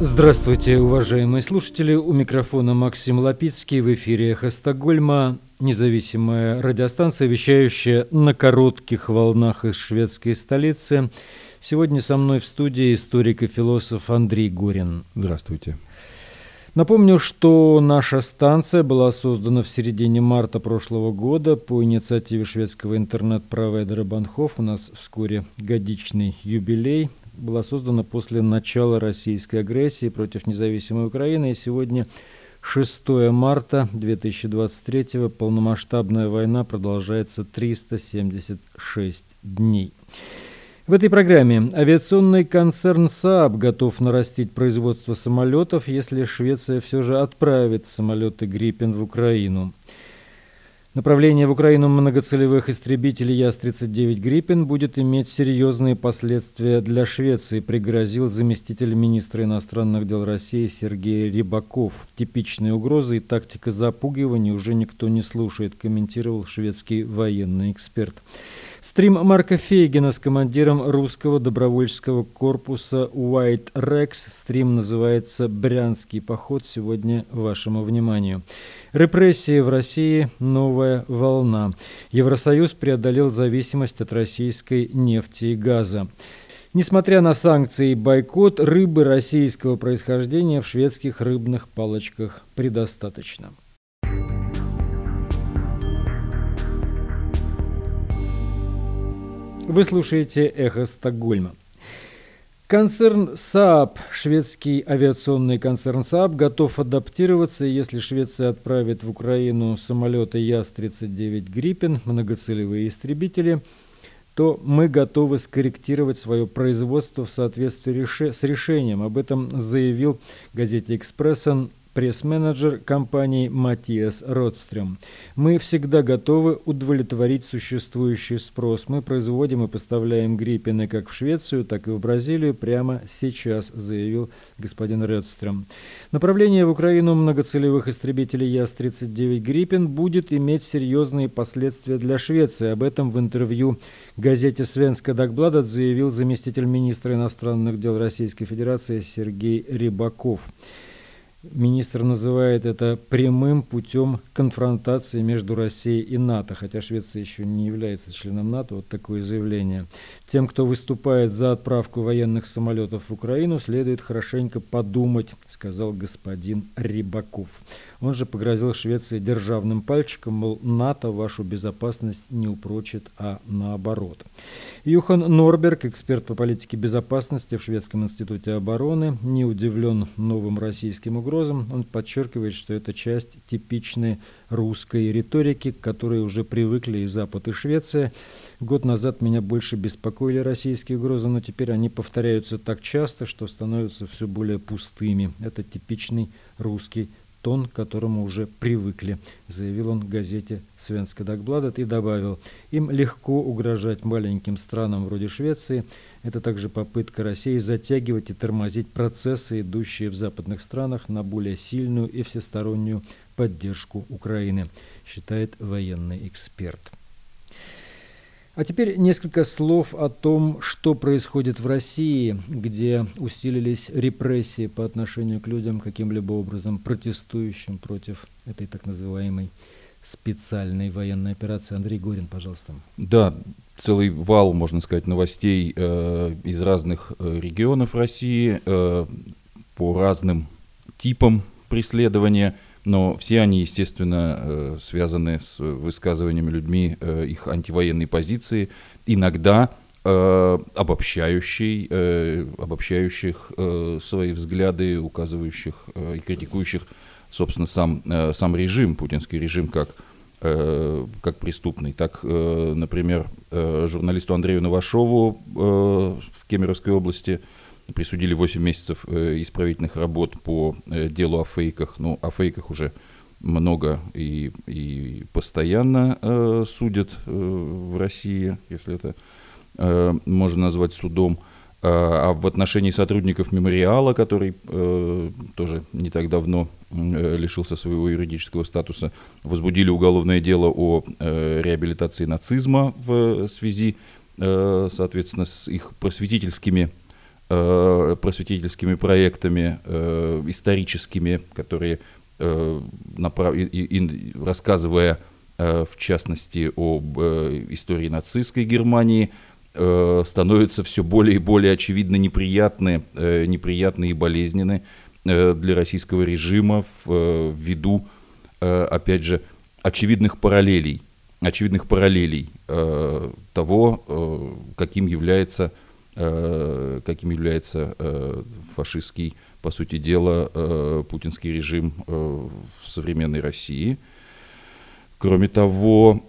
Здравствуйте, уважаемые слушатели. У микрофона Максим Лапицкий. В эфире «Эхо Стокгольма». Независимая радиостанция, вещающая на коротких волнах из шведской столицы. Сегодня со мной в студии историк и философ Андрей Горин. Здравствуйте. Напомню, что наша станция была создана в середине марта прошлого года по инициативе шведского интернет-провайдера Банхоф. У нас вскоре годичный юбилей. Была создана после начала российской агрессии против независимой Украины. И сегодня 6 марта 2023 полномасштабная война продолжается 376 дней. В этой программе авиационный концерн Saab готов нарастить производство самолетов, если Швеция все же отправит самолеты Гриппен в Украину. Направление в Украину многоцелевых истребителей Яс-39 «Гриппен» будет иметь серьезные последствия для Швеции, пригрозил заместитель министра иностранных дел России Сергей Рибаков. Типичные угрозы и тактика запугивания уже никто не слушает, комментировал шведский военный эксперт. Стрим Марка Фейгина с командиром русского добровольческого корпуса White Rex. Стрим называется «Брянский поход». Сегодня вашему вниманию. Репрессии в России – новая волна. Евросоюз преодолел зависимость от российской нефти и газа. Несмотря на санкции и бойкот, рыбы российского происхождения в шведских рыбных палочках предостаточно. Вы слушаете «Эхо Стокгольма». Концерн Saab, шведский авиационный концерн Saab, готов адаптироваться, если Швеция отправит в Украину самолеты Яс-39 «Гриппен», многоцелевые истребители, то мы готовы скорректировать свое производство в соответствии с решением. Об этом заявил газете «Экспрессен» пресс-менеджер компании Матиас Родстрем. Мы всегда готовы удовлетворить существующий спрос. Мы производим и поставляем гриппины как в Швецию, так и в Бразилию прямо сейчас, заявил господин Родстрем. Направление в Украину многоцелевых истребителей Яс-39 Гриппин будет иметь серьезные последствия для Швеции. Об этом в интервью газете «Свенска Дагбладат» заявил заместитель министра иностранных дел Российской Федерации Сергей Рибаков. Министр называет это прямым путем конфронтации между Россией и НАТО, хотя Швеция еще не является членом НАТО, вот такое заявление. Тем, кто выступает за отправку военных самолетов в Украину, следует хорошенько подумать, сказал господин Рибаков. Он же погрозил Швеции державным пальчиком, мол, НАТО вашу безопасность не упрочит, а наоборот. Юхан Норберг, эксперт по политике безопасности в Шведском институте обороны, не удивлен новым российским угрозам. Он подчеркивает, что это часть типичной русской риторики, к которой уже привыкли и Запад, и Швеция. Год назад меня больше беспокоили российские угрозы, но теперь они повторяются так часто, что становятся все более пустыми. Это типичный русский тон, к которому уже привыкли, заявил он газете «Свенска Дагбладет» и добавил, им легко угрожать маленьким странам вроде Швеции. Это также попытка России затягивать и тормозить процессы, идущие в западных странах на более сильную и всестороннюю поддержку Украины, считает военный эксперт. А теперь несколько слов о том, что происходит в России, где усилились репрессии по отношению к людям, каким-либо образом протестующим против этой так называемой специальной военной операции. Андрей Горин, пожалуйста. Да, целый вал, можно сказать, новостей э, из разных э, регионов России э, по разным типам преследования – но все они, естественно, э, связаны с высказываниями людьми э, их антивоенной позиции, иногда э, обобщающий, обобщающих свои взгляды, указывающих и критикующих, собственно, сам, сам режим, путинский режим, как как преступный. Так, например, журналисту Андрею Новашову в Кемеровской области – присудили 8 месяцев э, исправительных работ по э, делу о фейках. Ну, о фейках уже много и, и постоянно э, судят в России, если это можно назвать судом. А, а в отношении сотрудников мемориала, который э, тоже не так давно э, лишился своего юридического статуса, возбудили уголовное дело о э, реабилитации нацизма в связи, э, соответственно, с их просветительскими просветительскими проектами э, историческими, которые, э, направ... и, и, рассказывая э, в частности об э, истории нацистской Германии, э, становятся все более и более очевидно неприятны, э, неприятны и болезненны э, для российского режима в, э, ввиду, э, опять же, очевидных параллелей, очевидных параллелей э, того, э, каким является, э, каким является э, фашистский, по сути дела, э, путинский режим э, в современной России. Кроме того,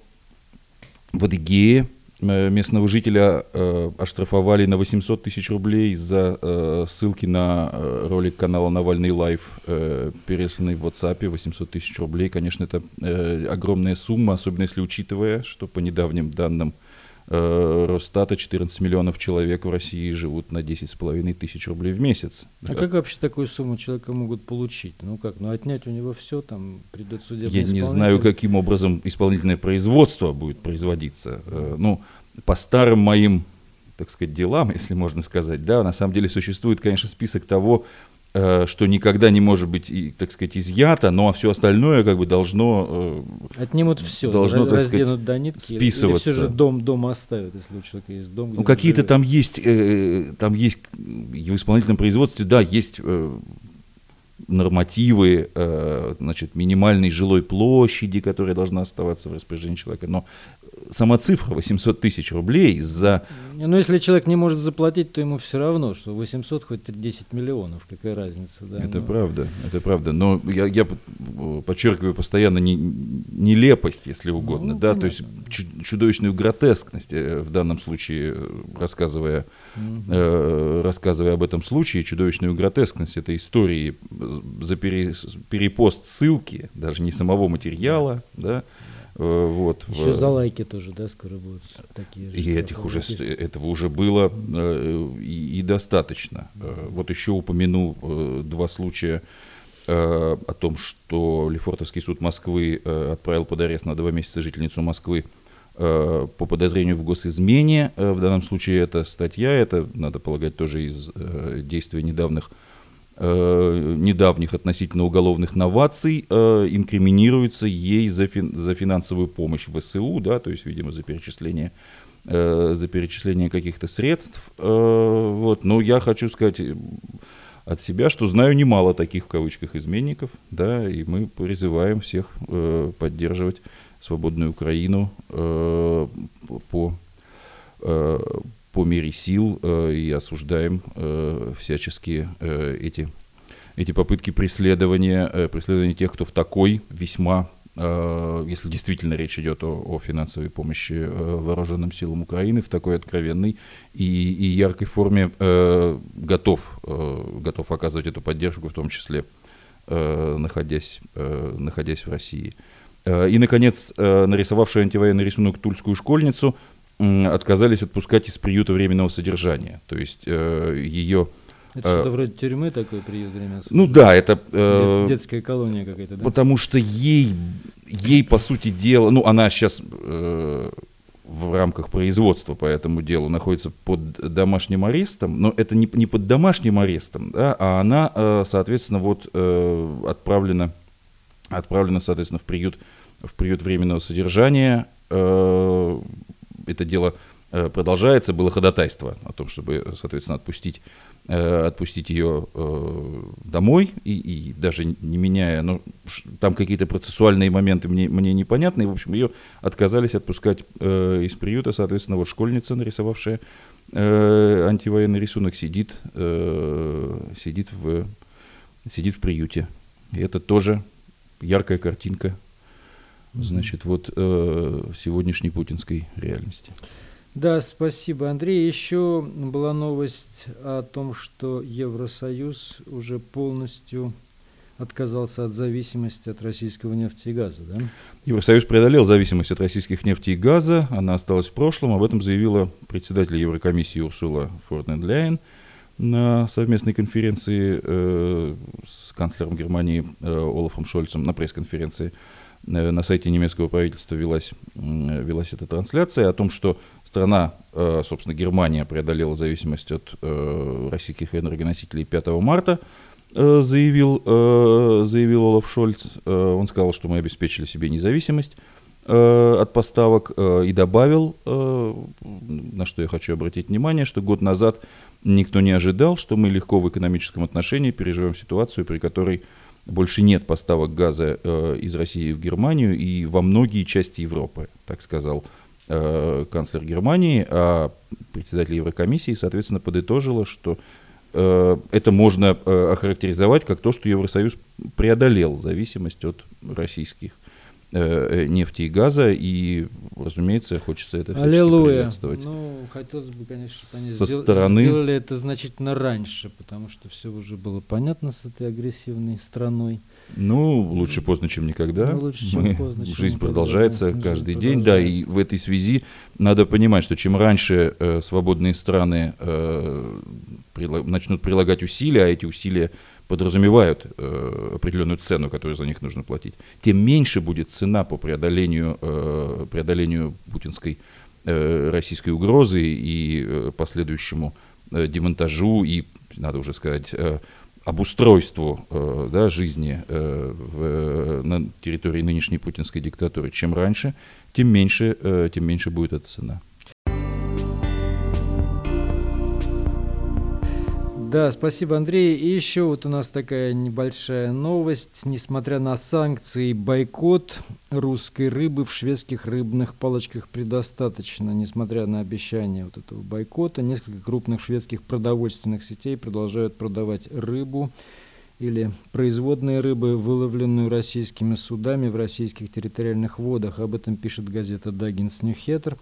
в Адыгее Э, местного жителя э, оштрафовали на 800 тысяч рублей за э, ссылки на э, ролик канала Навальный Лайв, э, пересланный в WhatsApp, 800 тысяч рублей. Конечно, это э, огромная сумма, особенно если учитывая, что по недавним данным э, Росстата 14 миллионов человек в России живут на 10,5 тысяч рублей в месяц. А да. как вообще такую сумму человека могут получить? Ну как, ну отнять у него все, там придет судебный Я не знаю, каким образом исполнительное производство будет производиться. Э, ну, по старым моим, так сказать, делам, если можно сказать, да, на самом деле существует, конечно, список того, Э, что никогда не может быть, так сказать, изъято, но все остальное как бы должно... Э, Отнимут все, должно, так сказать, до нитки, списываться. Или все же дом дома оставят, если у человека есть дом. Ну, какие-то там есть, э, там есть в исполнительном производстве, да, есть нормативы, значит, минимальной жилой площади, которая должна оставаться в распоряжении человека, но сама цифра 800 тысяч рублей за... Ну, если человек не может заплатить, то ему все равно, что 800 хоть 10 миллионов, какая разница. Да? Это Но... правда, это правда. Но я, я подчеркиваю постоянно не, нелепость, если угодно, ну, да, понятно. то есть чудовищную гротескность э, в данном случае, э, рассказывая, угу. э, рассказывая об этом случае, чудовищную гротескность этой истории за пере, перепост ссылки, даже не самого материала, да, Э, вот, Еще в... за лайки тоже, да, скоро будут такие же. И этих уже, этого уже было э, и, и достаточно. Э, вот еще упомяну два случая о том, что Лефортовский суд Москвы отправил под арест на два месяца жительницу Москвы по подозрению в госизмене. В данном случае это статья, это, надо полагать, тоже из действий недавних э, недавних относительно уголовных новаций э, инкриминируется ей за, фин, за финансовую помощь в ВСУ, да, то есть, видимо, за перечисление, э, за перечисление каких-то средств. Э, вот. Но я хочу сказать от себя, что знаю немало таких в кавычках изменников, да, и мы призываем всех э, поддерживать свободную Украину э, по, э, по мере сил э, и осуждаем э, всячески э, эти, эти попытки преследования, э, преследования тех, кто в такой весьма, э, если действительно речь идет о, о финансовой помощи э, вооруженным силам Украины, в такой откровенной и, и яркой форме э, готов, э, готов оказывать эту поддержку, в том числе э, находясь, э, находясь в России. Э, и, наконец, э, нарисовавший антивоенный рисунок «Тульскую школьницу» отказались отпускать из приюта временного содержания. То есть э, ее... Это э, что-то вроде тюрьмы такой приют временного? Ну да, это... Э, детская колония какая-то, да? Потому что ей, ей по сути дела... Ну, она сейчас э, в рамках производства по этому делу находится под домашним арестом, но это не, не под домашним арестом, да, а она, э, соответственно, вот э, отправлена, отправлена, соответственно, в приют, в приют временного содержания, э, это дело э, продолжается, было ходатайство о том, чтобы, соответственно, отпустить, э, отпустить ее э, домой, и, и даже не меняя, ну, там какие-то процессуальные моменты мне, мне непонятны, в общем, ее отказались отпускать из приюта, соответственно, вот школьница, нарисовавшая антивоенный рисунок, сидит, сидит, в, сидит в приюте. И это тоже яркая картинка значит, вот э, сегодняшней путинской реальности. Да, спасибо, Андрей. Еще была новость о том, что Евросоюз уже полностью отказался от зависимости от российского нефти и газа, да? Евросоюз преодолел зависимость от российских нефти и газа, она осталась в прошлом, об этом заявила председатель Еврокомиссии Урсула Форден на совместной конференции э, с канцлером Германии э, Олафом Шольцем, на пресс-конференции на сайте немецкого правительства велась, велась эта трансляция о том, что страна, собственно, Германия преодолела зависимость от российских энергоносителей 5 марта, заявил, заявил Олаф Шольц. Он сказал, что мы обеспечили себе независимость от поставок и добавил, на что я хочу обратить внимание, что год назад никто не ожидал, что мы легко в экономическом отношении переживем ситуацию, при которой больше нет поставок газа э, из России в Германию и во многие части Европы, так сказал э, канцлер Германии, а председатель Еврокомиссии, соответственно, подытожила, что э, это можно э, охарактеризовать как то, что Евросоюз преодолел зависимость от российских Э, нефти и газа, и, разумеется, хочется это всячески Аллилуйя. приветствовать. Ну, хотелось бы, конечно, чтобы они Со сдел- стороны... сделали это значительно раньше, потому что все уже было понятно с этой агрессивной страной. Ну, лучше поздно, чем никогда. Ну, лучше, чем Мы, поздно, чем жизнь никогда, продолжается да, каждый жизнь день, да, и в этой связи надо понимать, что чем раньше э, свободные страны э, прилаг, начнут прилагать усилия, а эти усилия подразумевают э, определенную цену, которую за них нужно платить, тем меньше будет цена по преодолению, э, преодолению путинской э, российской угрозы и последующему демонтажу и, надо уже сказать, обустройству да, жизни на территории нынешней путинской диктатуры. Чем раньше, тем меньше, тем меньше будет эта цена. Да, спасибо, Андрей. И еще вот у нас такая небольшая новость. Несмотря на санкции и бойкот русской рыбы в шведских рыбных палочках предостаточно. Несмотря на обещание вот этого бойкота, несколько крупных шведских продовольственных сетей продолжают продавать рыбу или производные рыбы, выловленную российскими судами в российских территориальных водах. Об этом пишет газета «Даггинс Ньюхеттер».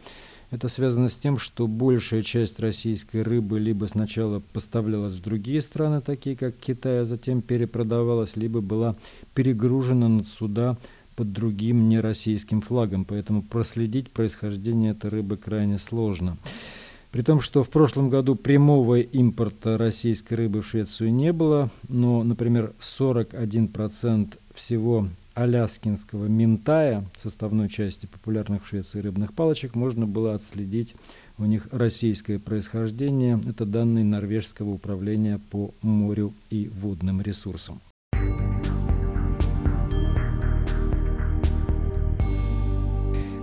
Это связано с тем, что большая часть российской рыбы либо сначала поставлялась в другие страны, такие как Китай, а затем перепродавалась, либо была перегружена на суда под другим нероссийским флагом. Поэтому проследить происхождение этой рыбы крайне сложно. При том, что в прошлом году прямого импорта российской рыбы в Швецию не было, но, например, 41% всего аляскинского ментая, составной части популярных в Швеции рыбных палочек, можно было отследить у них российское происхождение. Это данные Норвежского управления по морю и водным ресурсам.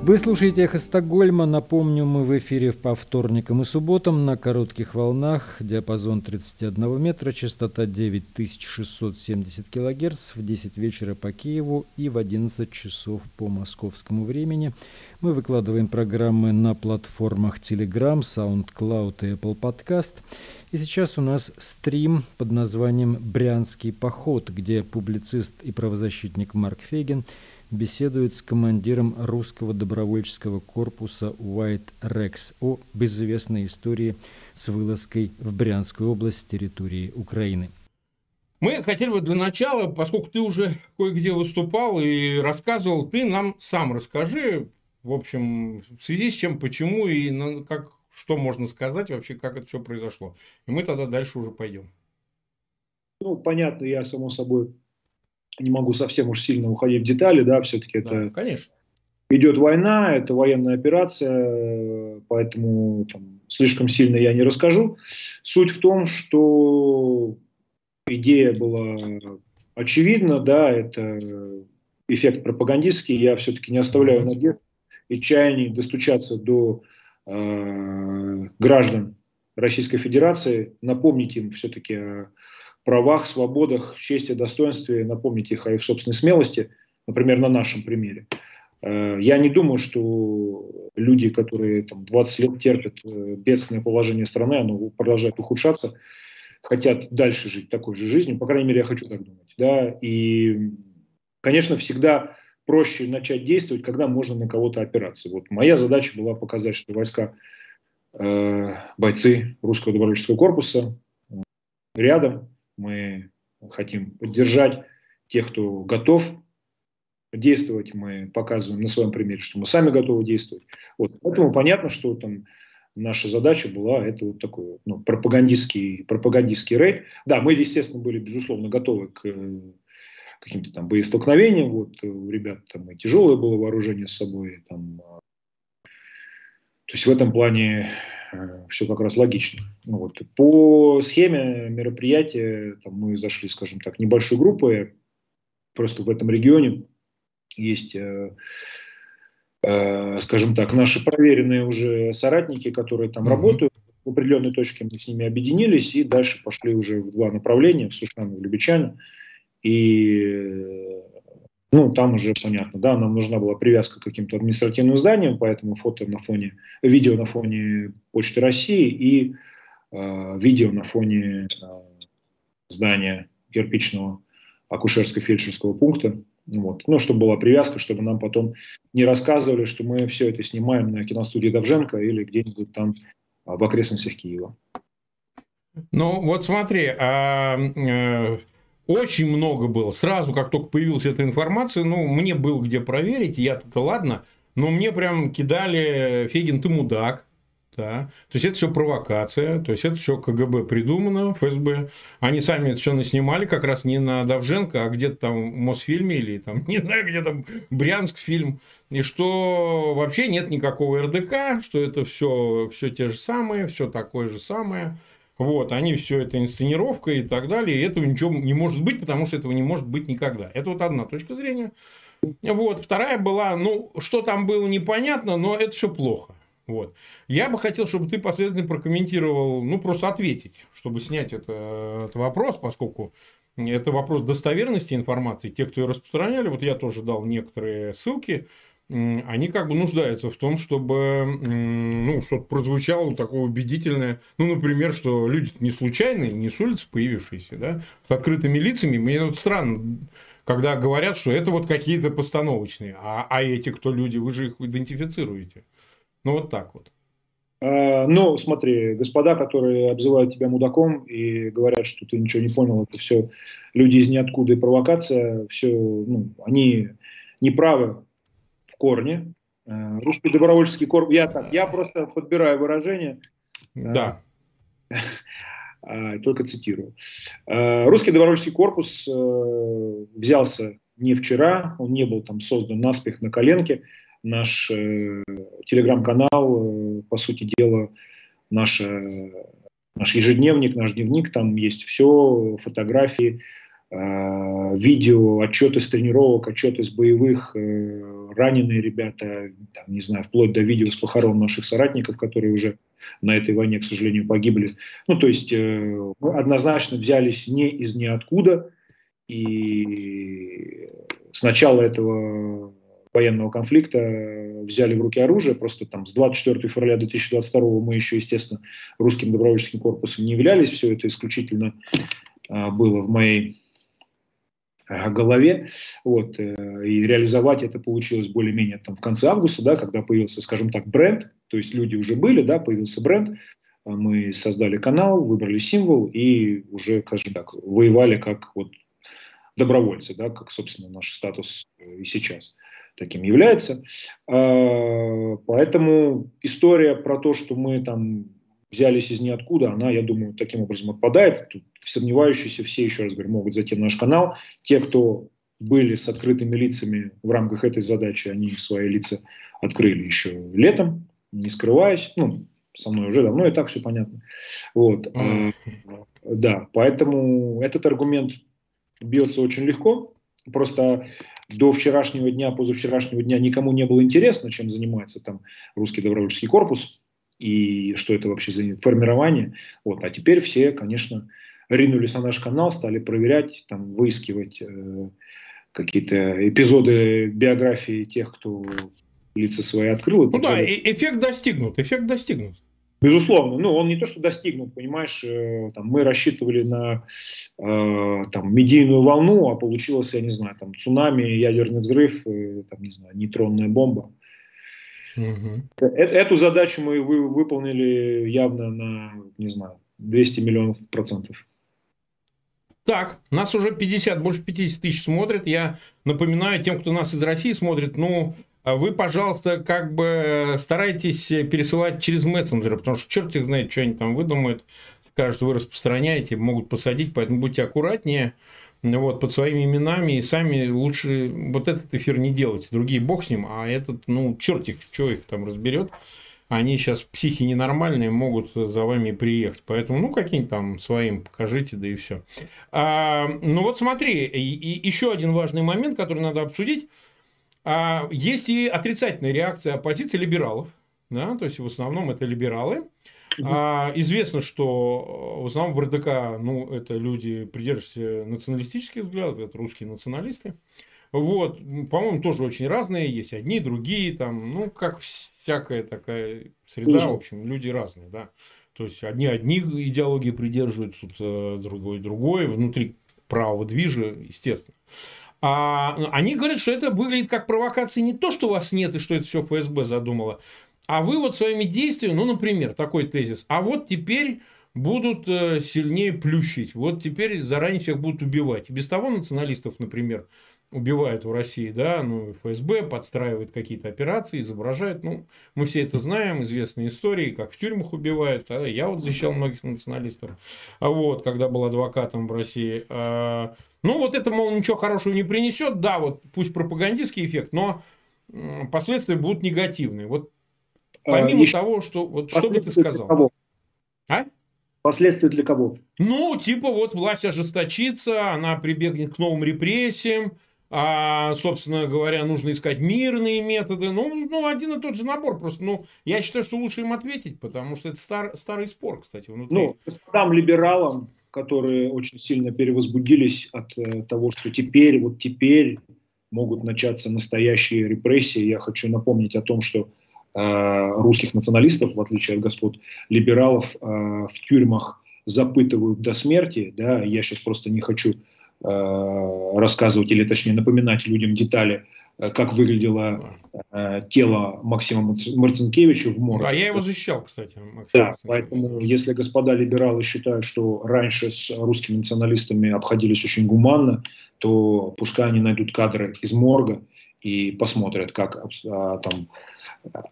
Вы слушаете «Эхо Стокгольма». Напомню, мы в эфире по вторникам и субботам на коротких волнах. Диапазон 31 метра, частота 9670 килогерц в 10 вечера по Киеву и в 11 часов по московскому времени. Мы выкладываем программы на платформах Telegram, SoundCloud и Apple Podcast. И сейчас у нас стрим под названием «Брянский поход», где публицист и правозащитник Марк Фейген – беседует с командиром русского добровольческого корпуса White Rex о безызвестной истории с вылазкой в Брянскую область с территории Украины. Мы хотели бы для начала, поскольку ты уже кое-где выступал и рассказывал, ты нам сам расскажи, в общем, в связи с чем, почему и как, что можно сказать вообще, как это все произошло. И мы тогда дальше уже пойдем. Ну, понятно, я, само собой, не могу совсем уж сильно уходить в детали, да, все-таки это... Да, конечно. Идет война, это военная операция, поэтому там, слишком сильно я не расскажу. Суть в том, что идея была очевидна, да, это эффект пропагандистский, я все-таки не оставляю надежд и чаяний достучаться до э, граждан Российской Федерации, напомнить им все-таки о правах, свободах, чести, достоинстве, напомнить их о их собственной смелости, например, на нашем примере. Э, я не думаю, что люди, которые там, 20 лет терпят э, бедственное положение страны, оно продолжает ухудшаться, хотят дальше жить такой же жизнью. По крайней мере, я хочу так думать. Да? И, конечно, всегда проще начать действовать, когда можно на кого-то опираться. Вот моя задача была показать, что войска, э, бойцы русского добровольческого корпуса рядом, мы хотим поддержать тех, кто готов действовать. Мы показываем на своем примере, что мы сами готовы действовать. Вот. Поэтому понятно, что там наша задача была это вот такой ну, пропагандистский, пропагандистский рейд. Да, мы, естественно, были, безусловно, готовы к каким-то там боестолкновениям. Вот у ребят там и тяжелое было вооружение с собой. Там, то есть в этом плане все как раз логично. Ну, вот. По схеме мероприятия там, мы зашли, скажем так, небольшой группой. Просто в этом регионе есть Э, скажем так, наши проверенные уже соратники, которые там mm-hmm. работают, в определенной точке мы с ними объединились и дальше пошли уже в два направления, в Сушан и в Любичане. И ну, там уже понятно, да, нам нужна была привязка к каким-то административным зданиям, поэтому фото на фоне, видео на фоне Почты России и э, видео на фоне э, здания кирпичного акушерско-фельдшерского пункта. Вот. Ну, чтобы была привязка, чтобы нам потом не рассказывали, что мы все это снимаем на киностудии Давженко или где-нибудь там а, в окрестностях Киева. Ну, вот смотри, а, э, очень много было. Сразу, как только появилась эта информация, ну, мне было где проверить, я-то ладно, но мне прям кидали, Фегин, ты мудак, да. То есть это все провокация, то есть это все КГБ придумано, ФСБ. Они сами это все наснимали, как раз не на Давженко, а где-то там в Мосфильме или там, не знаю, где там Брянск фильм. И что вообще нет никакого РДК, что это все, все те же самые, все такое же самое. Вот, они все это инсценировка и так далее. И этого ничего не может быть, потому что этого не может быть никогда. Это вот одна точка зрения. Вот, вторая была, ну, что там было непонятно, но это все плохо. Вот. Я бы хотел, чтобы ты последовательно прокомментировал, ну, просто ответить, чтобы снять это, этот вопрос, поскольку это вопрос достоверности информации. Те, кто ее распространяли, вот я тоже дал некоторые ссылки, они как бы нуждаются в том, чтобы ну, что-то прозвучало такое убедительное. Ну, например, что люди не случайные, не с улицы появившиеся, да, с открытыми лицами. Мне вот странно, когда говорят, что это вот какие-то постановочные. А, а эти кто люди, вы же их идентифицируете. Ну, вот так вот. А, ну, смотри, господа, которые обзывают тебя мудаком и говорят, что ты ничего не понял, это все люди из ниоткуда и провокация, все, ну, они не правы в корне. А, русский добровольческий корпус, я так, я просто подбираю выражение. Да. Только цитирую. Русский добровольческий корпус э, взялся не вчера, он не был там создан наспех на коленке, наш э, телеграм-канал, э, по сути дела, наш, э, наш ежедневник, наш дневник, там есть все, фотографии, э, видео, отчеты с тренировок, отчеты с боевых, э, раненые ребята, там, не знаю, вплоть до видео с похорон наших соратников, которые уже на этой войне, к сожалению, погибли. Ну, то есть э, мы однозначно взялись не из ниоткуда, и с начала этого военного конфликта э, взяли в руки оружие. Просто там с 24 февраля 2022 мы еще, естественно, русским добровольческим корпусом не являлись. Все это исключительно было в моей голове. Вот, э, и реализовать это получилось более-менее там в конце августа, да, когда появился, скажем так, бренд. То есть люди уже были, да, появился бренд. А мы создали канал, выбрали символ и уже, скажем так, воевали как вот добровольцы, да, как, собственно, наш статус э, и сейчас таким является. А, поэтому история про то, что мы там взялись из ниоткуда, она, я думаю, таким образом отпадает. Тут сомневающиеся все, еще раз говорю, могут зайти на наш канал. Те, кто были с открытыми лицами в рамках этой задачи, они свои лица открыли еще летом, не скрываясь. Ну, со мной уже давно и так все понятно. Вот. Mm. А, да, поэтому этот аргумент бьется очень легко. Просто до вчерашнего дня, позавчерашнего дня никому не было интересно, чем занимается там русский добровольческий корпус и что это вообще за формирование. Вот. А теперь все, конечно, ринулись на наш канал, стали проверять, там, выискивать э, какие-то эпизоды биографии тех, кто лица свои открыл. Ну да, эффект достигнут, эффект достигнут. Безусловно, ну он не то что достигнут, понимаешь, э, там, мы рассчитывали на э, там, медийную волну, а получилось, я не знаю, там цунами, ядерный взрыв, э, там, не знаю, нейтронная бомба. Угу. Эту задачу мы вы, выполнили явно на, не знаю, 200 миллионов процентов. Так, нас уже 50, больше 50 тысяч смотрят. Я напоминаю тем, кто нас из России смотрит, ну, а вы, пожалуйста, как бы старайтесь пересылать через мессенджеры, потому что черт их знает, что они там выдумают. Скажут, вы распространяете, могут посадить, поэтому будьте аккуратнее. вот, под своими именами, и сами лучше вот этот эфир не делать. Другие бог с ним, а этот, ну, черт их, что их там разберет. Они сейчас психи ненормальные, могут за вами приехать. Поэтому, ну, какие-нибудь там своим покажите, да и все. А, ну, вот смотри, и, и еще один важный момент, который надо обсудить. А, есть и отрицательная реакция оппозиции либералов. Да, то есть, в основном это либералы. А, известно, что в основном в РДК, ну, это люди, придерживающиеся националистических взглядов, это русские националисты. Вот, по-моему, тоже очень разные, есть одни, другие, там, ну, как всякая такая среда, в общем, люди разные, да. То есть, одни одни идеологии придерживаются, э, другой другой, внутри правого движа, естественно. А они говорят, что это выглядит как провокация не то, что вас нет и что это все ФСБ задумало, а вы вот своими действиями, ну, например, такой тезис, а вот теперь будут э, сильнее плющить, вот теперь заранее всех будут убивать. И без того националистов, например, убивают в России, да, ну, ФСБ подстраивает какие-то операции, изображает, ну, мы все это знаем, известные истории, как в тюрьмах убивают, а я вот защищал многих националистов, а вот, когда был адвокатом в России, а, ну, вот это, мол, ничего хорошего не принесет, да, вот, пусть пропагандистский эффект, но последствия будут негативные. Вот а, помимо Еще... того, что, вот, что бы ты сказал? А? Последствия для кого? Ну, типа вот власть ожесточится, она прибегнет к новым репрессиям, а, собственно говоря, нужно искать мирные методы. Ну, ну, один и тот же набор. Просто, ну, я считаю, что лучше им ответить, потому что это стар, старый спор, кстати, внутри. Ну, там либералам, которые очень сильно перевозбудились от э, того, что теперь, вот теперь могут начаться настоящие репрессии. Я хочу напомнить о том, что э, русских националистов, в отличие от господ либералов, э, в тюрьмах запытывают до смерти. Да, я сейчас просто не хочу рассказывать или точнее напоминать людям детали, э, как выглядело э, тело Максима Марцинкевича в морге. А я его защищал, кстати. Максим да, поэтому если господа либералы считают, что раньше с русскими националистами обходились очень гуманно, то пускай они найдут кадры из морга и посмотрят, как там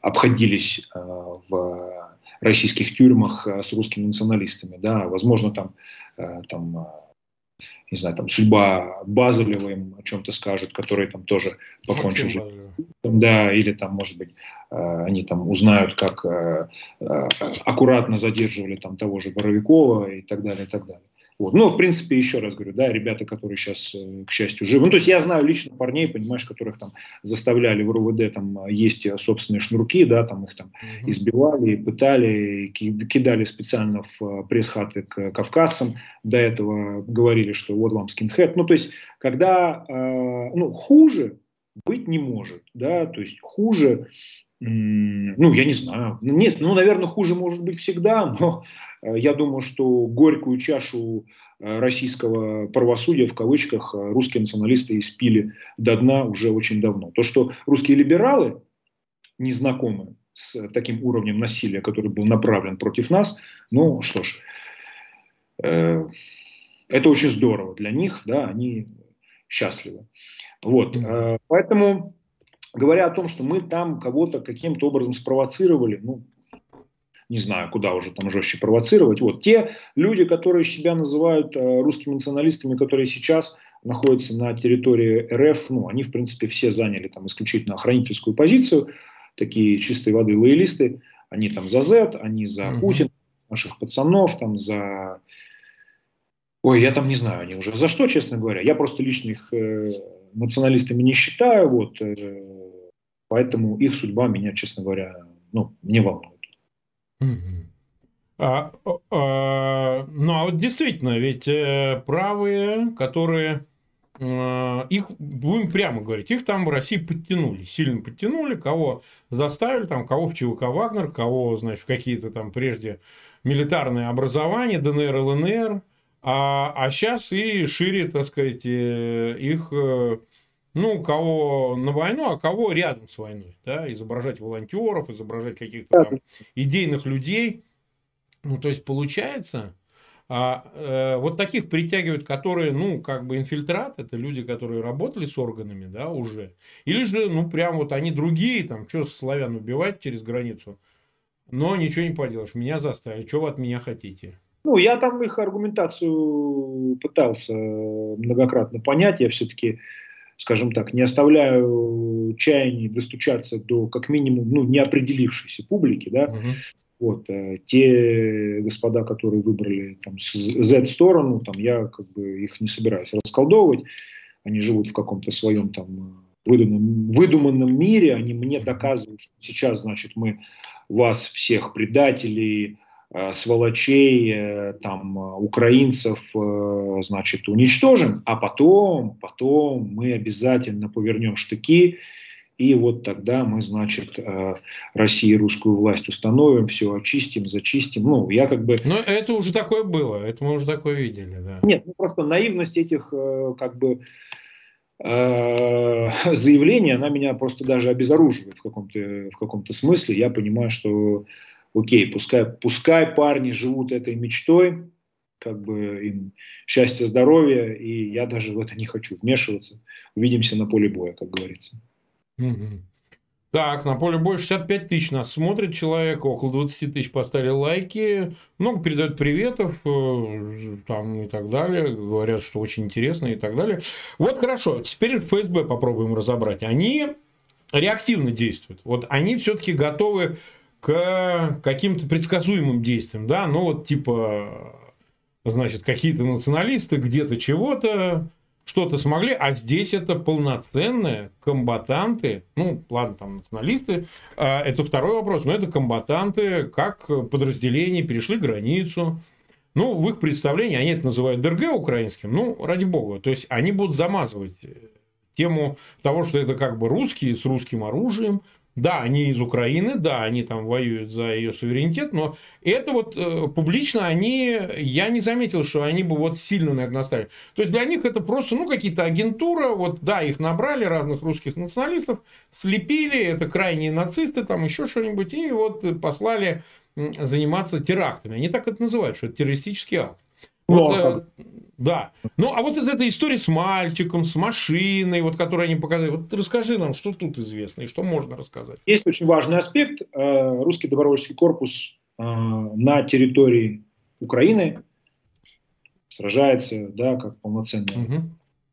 обходились в российских тюрьмах с русскими националистами. Да, возможно, там, там не знаю, там судьба Базелева им о чем-то скажет, который там тоже покончил жизнь. Да, или там, может быть, э, они там узнают, как э, э, аккуратно задерживали там того же Боровикова и так далее, и так далее. Вот. Ну, в принципе, еще раз говорю, да, ребята, которые сейчас, э, к счастью, живы. Ну, то есть я знаю лично парней, понимаешь, которых там заставляли в РУВД там есть собственные шнурки, да, там их там угу. избивали, пытали, кидали специально в э, пресс-хаты к кавказцам. До этого говорили, что вот вам скинхед. Ну, то есть, когда, э, ну, хуже быть не может, да, то есть хуже, ну, я не знаю, нет, ну, наверное, хуже может быть всегда, но Э, я думаю, что горькую чашу э, российского правосудия, в кавычках, э, русские националисты испили до дна уже очень давно. То, что русские либералы не знакомы с таким уровнем насилия, который был направлен против нас, ну что ж, э, это очень здорово для них, да, они счастливы. Вот, э, поэтому, говоря о том, что мы там кого-то каким-то образом спровоцировали, ну, не знаю, куда уже там жестче провоцировать. Вот те люди, которые себя называют э, русскими националистами, которые сейчас находятся на территории РФ, ну, они, в принципе, все заняли там исключительно охранительскую позицию, такие чистой воды лоялисты, они там за Z, они за mm-hmm. Путина, наших пацанов, там за... Ой, я там не знаю, они уже за что, честно говоря. Я просто лично их э, националистами не считаю, вот, э, поэтому их судьба меня, честно говоря, ну, не волнует. А, а, ну, а вот действительно, ведь э, правые, которые э, их, будем прямо говорить, их там в России подтянули, сильно подтянули, кого заставили, там, кого в ЧВК Вагнер, кого, значит, в какие-то там прежде милитарные образования, ДНР, ЛНР, а, а сейчас и шире, так сказать, э, их ну, кого на войну, а кого рядом с войной, да, изображать волонтеров, изображать каких-то там идейных людей. Ну, то есть, получается, а, э, вот таких притягивают, которые, ну, как бы инфильтрат, это люди, которые работали с органами, да, уже. Или же, ну, прям вот они другие, там, что славян убивать через границу, но ничего не поделаешь, меня заставили, что вы от меня хотите? Ну, я там их аргументацию пытался многократно понять. Я все-таки, скажем так, не оставляю чаяний достучаться до, как минимум, ну, неопределившейся публики, да. Угу. Вот, э, те господа, которые выбрали там Z-сторону, там я как бы их не собираюсь расколдовывать. Они живут в каком-то своем там выдуманном, выдуманном мире. Они мне доказывают, что сейчас, значит, мы вас всех предателей, э, сволочей, э, там, украинцев, э, значит, уничтожим, а потом, потом мы обязательно повернем штыки, и вот тогда мы, значит, России русскую власть установим, все очистим, зачистим. Ну, я как бы... Но это уже такое было, это мы уже такое видели, да. Нет, ну просто наивность этих, как бы, Э, заявление, она меня просто даже обезоруживает в каком-то в каком-то смысле. Я понимаю, что окей, пускай, пускай парни живут этой мечтой, как бы им счастья, здоровья, и я даже в это не хочу вмешиваться. Увидимся на поле боя, как говорится. Так, на поле боя 65 тысяч нас смотрит человек, около 20 тысяч поставили лайки, много передают приветов э, там и так далее, говорят, что очень интересно и так далее. Вот хорошо, теперь ФСБ попробуем разобрать. Они реактивно действуют. Вот они все-таки готовы к каким-то предсказуемым действиям, да, ну вот типа, значит, какие-то националисты где-то чего-то, что-то смогли, а здесь это полноценные комбатанты, ну, ладно, там националисты, а, это второй вопрос, но это комбатанты, как подразделение перешли границу, ну, в их представлении, они это называют ДРГ украинским, ну, ради бога, то есть они будут замазывать тему того, что это как бы русские с русским оружием, да, они из Украины, да, они там воюют за ее суверенитет, но это вот э, публично они, я не заметил, что они бы вот сильно на это наставили. То есть для них это просто, ну, какие-то агентура, вот, да, их набрали, разных русских националистов, слепили, это крайние нацисты, там еще что-нибудь, и вот послали заниматься терактами. Они так это называют, что это террористический акт. Вот, э, да. Ну, а вот из этой истории с мальчиком, с машиной, вот, которую они показали, вот расскажи нам, что тут известно и что можно рассказать. Есть очень важный аспект. Э, русский добровольческий корпус э, на территории Украины сражается, да, как полноценное угу.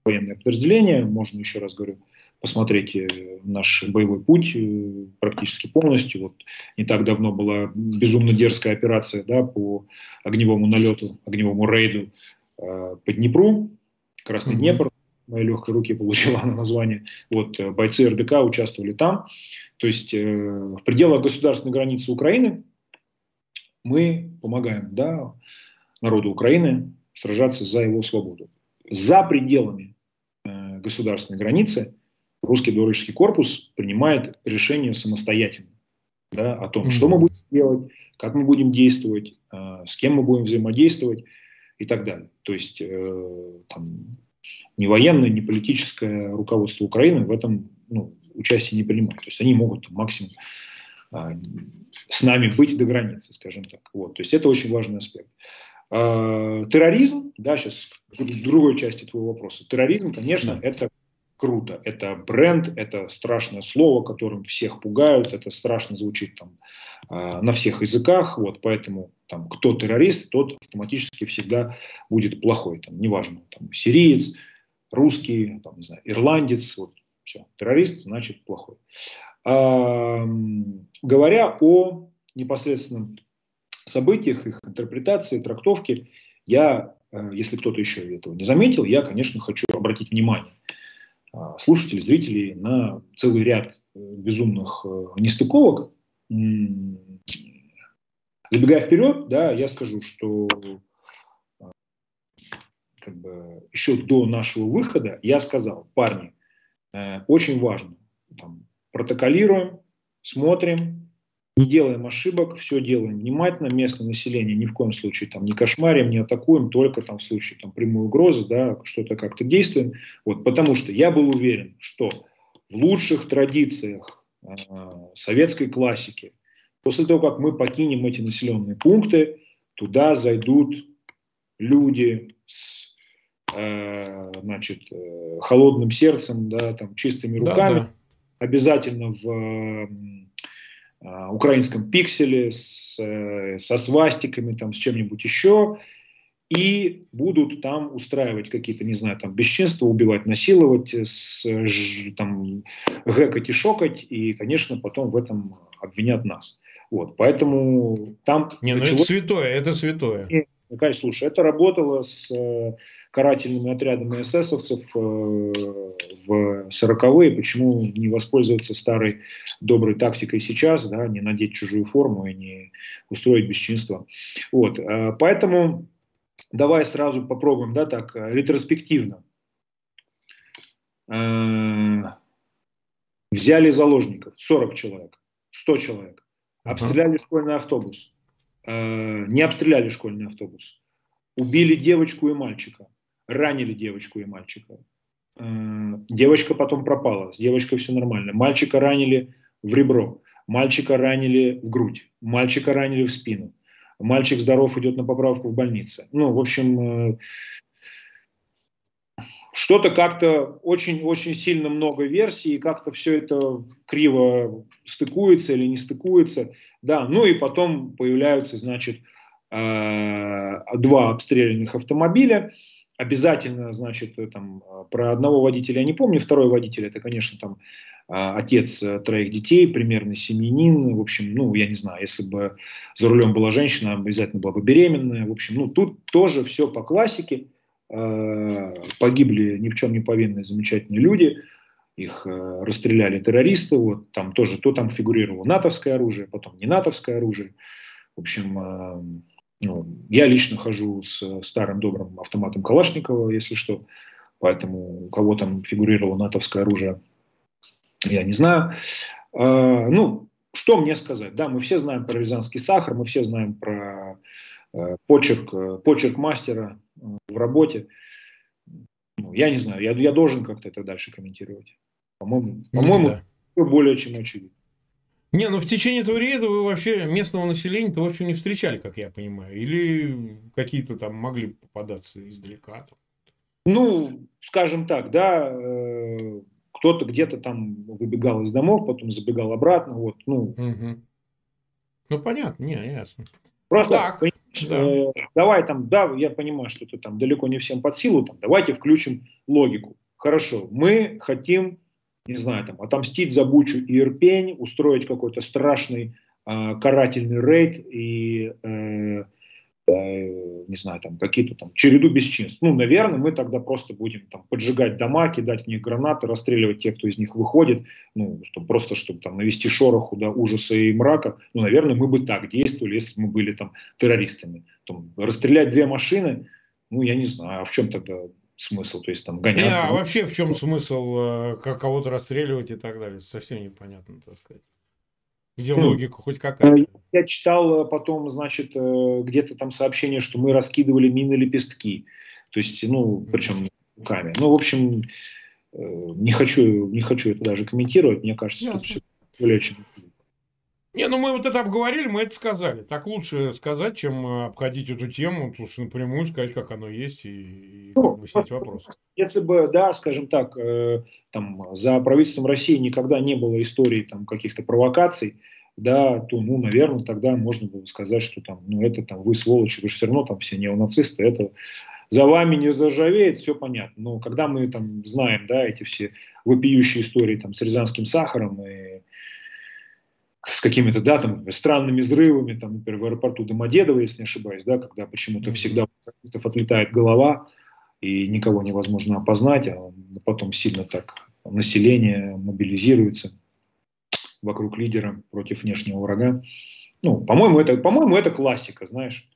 военное подразделение. Можно еще раз говорю, посмотреть э, наш боевой путь практически полностью. Вот не так давно была безумно дерзкая операция да, по огневому налету, огневому рейду Э, по Днепру, Красный mm-hmm. Днепр, моей легкой руки получила она название. Вот э, бойцы РДК участвовали там. То есть э, в пределах государственной границы Украины мы помогаем да, народу Украины сражаться за его свободу. За пределами э, государственной границы русский добровольческий корпус принимает решение самостоятельно да, о том, mm-hmm. что мы будем делать, как мы будем действовать, э, с кем мы будем взаимодействовать и так далее. То есть э, там, ни военное, ни политическое руководство Украины в этом ну, участие не принимает. То есть они могут там, максимум э, с нами быть до границы, скажем так. Вот. То есть это очень важный аспект. Э, терроризм, да, сейчас с другой части твоего вопроса. Терроризм, конечно, это круто. Это бренд, это страшное слово, которым всех пугают, это страшно звучит там э, на всех языках, вот, поэтому там, кто террорист, тот автоматически всегда будет плохой, там, неважно, там, сириец, русский, там, не знаю, ирландец, вот, все, террорист значит плохой. А, говоря о непосредственном событиях, их интерпретации, трактовке, я, э, если кто-то еще этого не заметил, я, конечно, хочу обратить внимание слушателей, зрителей на целый ряд э, безумных э, нестыковок. Забегая вперед, да, я скажу, что а, как бы, еще до нашего выхода я сказал, парни, э, очень важно, там, протоколируем, смотрим, не делаем ошибок, все делаем внимательно, местное население ни в коем случае там не кошмарим, не атакуем, только там в случае там, прямой угрозы, да, что-то как-то действуем. Вот, потому что я был уверен, что в лучших традициях э, советской классики, после того, как мы покинем эти населенные пункты, туда зайдут люди с э, значит, э, холодным сердцем, да, там, чистыми руками, да, да. обязательно в а, украинском пикселе, с, э, со свастиками, там, с чем-нибудь еще, и будут там устраивать какие-то, не знаю, там, бесчинства, убивать, насиловать, с, там, гэкать и шокать, и, конечно, потом в этом обвинят нас. Вот, поэтому там... Не, ну это святое, это святое. И, конечно, слушай, это работало с э, карательными отрядами эсэсовцев э, в 40-е. Почему не воспользоваться старой доброй тактикой сейчас, да, не надеть чужую форму и не устроить бесчинство. Вот, э, поэтому давай сразу попробуем, да, так, ретроспективно. Взяли заложников, 40 человек, 100 человек Обстреляли школьный автобус. Э, не обстреляли школьный автобус. Убили девочку и мальчика. Ранили девочку и мальчика. Э, девочка потом пропала. С девочкой все нормально. Мальчика ранили в ребро. Мальчика ранили в грудь. Мальчика ранили в спину. Мальчик здоров, идет на поправку в больнице. Ну, в общем, э, что-то как-то очень-очень сильно много версий, и как-то все это криво стыкуется или не стыкуется. Да, ну и потом появляются, значит, э, два обстрелянных автомобиля. Обязательно, значит, там, про одного водителя я не помню, второй водитель, это, конечно, там э, отец троих детей, примерно семьянин, в общем, ну, я не знаю, если бы за рулем была женщина, обязательно была бы беременная, в общем, ну, тут тоже все по классике, погибли ни в чем не повинные замечательные люди, их э, расстреляли террористы, вот там тоже, то там фигурировало натовское оружие, потом не натовское оружие. В общем, э, ну, я лично хожу с старым добрым автоматом Калашникова, если что, поэтому у кого там фигурировало натовское оружие, я не знаю. Ну, что мне сказать? Да, мы все знаем про рязанский сахар, мы все знаем про почерк, почерк мастера, в работе. Ну, я не знаю, я, я должен как-то это дальше комментировать. По-моему, ну, по-моему да. более чем очевидно. Не, ну в течение этого рейда вы вообще местного населения-то вообще не встречали, как я понимаю. Или какие-то там могли попадаться издалека? Ну, скажем так, да, э, кто-то где-то там выбегал из домов, потом забегал обратно, вот, ну. Угу. Ну, понятно, не, ясно. Просто, так, да. э, давай там, да, я понимаю, что это там далеко не всем под силу, там, давайте включим логику. Хорошо, мы хотим, не знаю, там, отомстить за Бучу и Ирпень, устроить какой-то страшный э, карательный рейд и э, Э, не знаю, там какие-то там череду бесчинств. Ну, наверное, мы тогда просто будем там поджигать дома, кидать в них гранаты, расстреливать тех, кто из них выходит, ну, чтобы просто, чтобы там навести шороху, да, ужаса и мрака. Ну, наверное, мы бы так действовали, если бы мы были там террористами. Там, расстрелять две машины, ну, я не знаю, а в чем тогда смысл, то есть там гоняться. Не, а вообще в чем смысл э, как кого-то расстреливать и так далее? Совсем непонятно, так сказать. Где хм. логика хоть какая-то? Э, я читал э, потом, значит, э, где-то там сообщение, что мы раскидывали мины лепестки. То есть, ну, причем руками. Ну, в общем, не хочу, не хочу это даже комментировать. Мне кажется, Ясно. тут все более чем не, ну мы вот это обговорили, мы это сказали. Так лучше сказать, чем обходить эту тему, лучше напрямую сказать, как оно есть, и, и ну, как бы снять вопрос. Если бы, да, скажем так, э, там, за правительством России никогда не было истории там, каких-то провокаций, да, то, ну, наверное, тогда можно было сказать, что там, ну, это там вы сволочи, вы же все равно там все неонацисты, это за вами не заржавеет, все понятно. Но когда мы там знаем, да, эти все вопиющие истории там с рязанским сахаром и с какими-то, да, там, странными взрывами, там, например, в аэропорту Домодедово, если не ошибаюсь, да, когда почему-то всегда у отлетает голова, и никого невозможно опознать, а потом сильно так население мобилизируется вокруг лидера против внешнего врага. Ну, по-моему, это, по-моему, это классика, знаешь.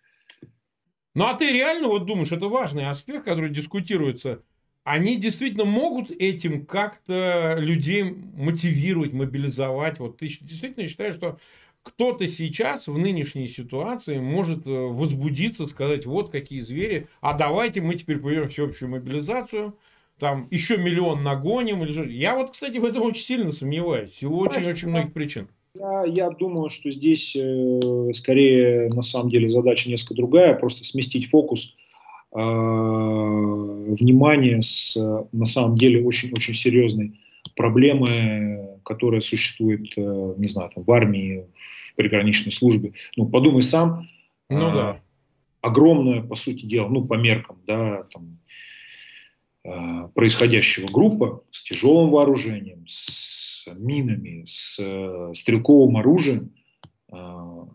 Ну, а ты реально вот думаешь, это важный аспект, который дискутируется они действительно могут этим как-то людей мотивировать, мобилизовать. Вот ты действительно считаешь, что кто-то сейчас в нынешней ситуации может э, возбудиться, сказать, вот какие звери, а давайте мы теперь проведем всеобщую мобилизацию, там еще миллион нагоним. Или... Я вот, кстати, в этом очень сильно сомневаюсь. И очень-очень многих причин. Я, я думаю, что здесь э, скорее на самом деле задача несколько другая, просто сместить фокус Э, внимание с, на самом деле, очень-очень серьезной проблемы которая существует, э, не знаю, там, в армии, в приграничной службе. Ну, подумай сам. Ну а, да. Огромная, по сути дела, ну, по меркам, да, там, а, происходящего группа с тяжелым вооружением, с минами, с э, стрелковым оружием а,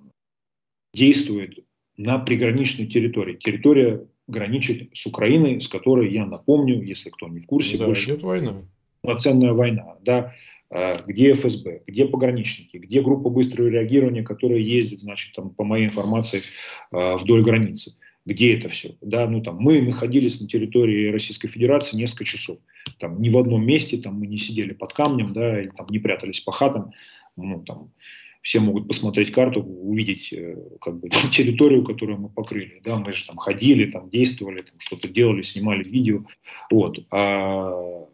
действует на приграничной территории. Территория граничит с Украиной, с которой, я напомню, если кто не в курсе, да, больше идет война. полноценная война. Да, а, где ФСБ, где пограничники, где группа быстрого реагирования, которая ездит, значит, там, по моей информации, а, вдоль границы. Где это все? Да, ну, там, мы находились на территории Российской Федерации несколько часов. Там, ни в одном месте там, мы не сидели под камнем, да, или там, не прятались по хатам. Ну, там, все могут посмотреть карту, увидеть э, как бы, территорию, которую мы покрыли. Да, мы же там ходили, там действовали, там, что-то делали, снимали видео. Вот. А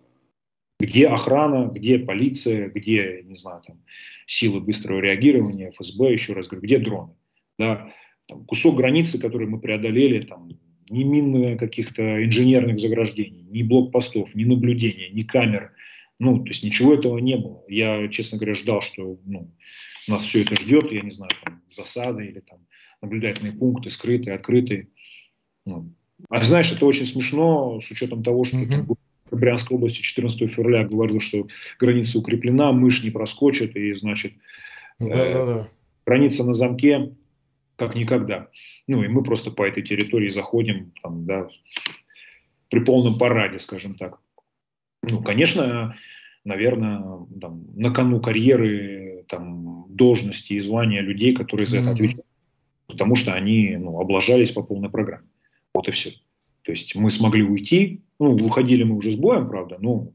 где охрана, где полиция, где, не знаю, там, силы быстрого реагирования, ФСБ, еще раз говорю, где дроны. Да? Там, кусок границы, который мы преодолели, там, ни минных каких-то инженерных заграждений, ни блокпостов, ни наблюдения, ни камер. Ну, то есть ничего этого не было. Я, честно говоря, ждал, что ну, нас все это ждет, я не знаю, там, засады или там наблюдательные пункты, скрытые, открытые. Ну. А знаешь, это очень смешно с учетом того, что mm-hmm. в Брянской области 14 февраля говорил, что граница укреплена, мышь не проскочит, и, значит, э, граница на замке, как никогда. Ну, и мы просто по этой территории заходим, там, да, при полном параде, скажем так. Ну, конечно, наверное, там, на кону карьеры, там, должности и звания людей, которые за это отвечают. Потому что они ну, облажались по полной программе. Вот и все. То есть мы смогли уйти, ну, уходили мы уже с боем, правда, но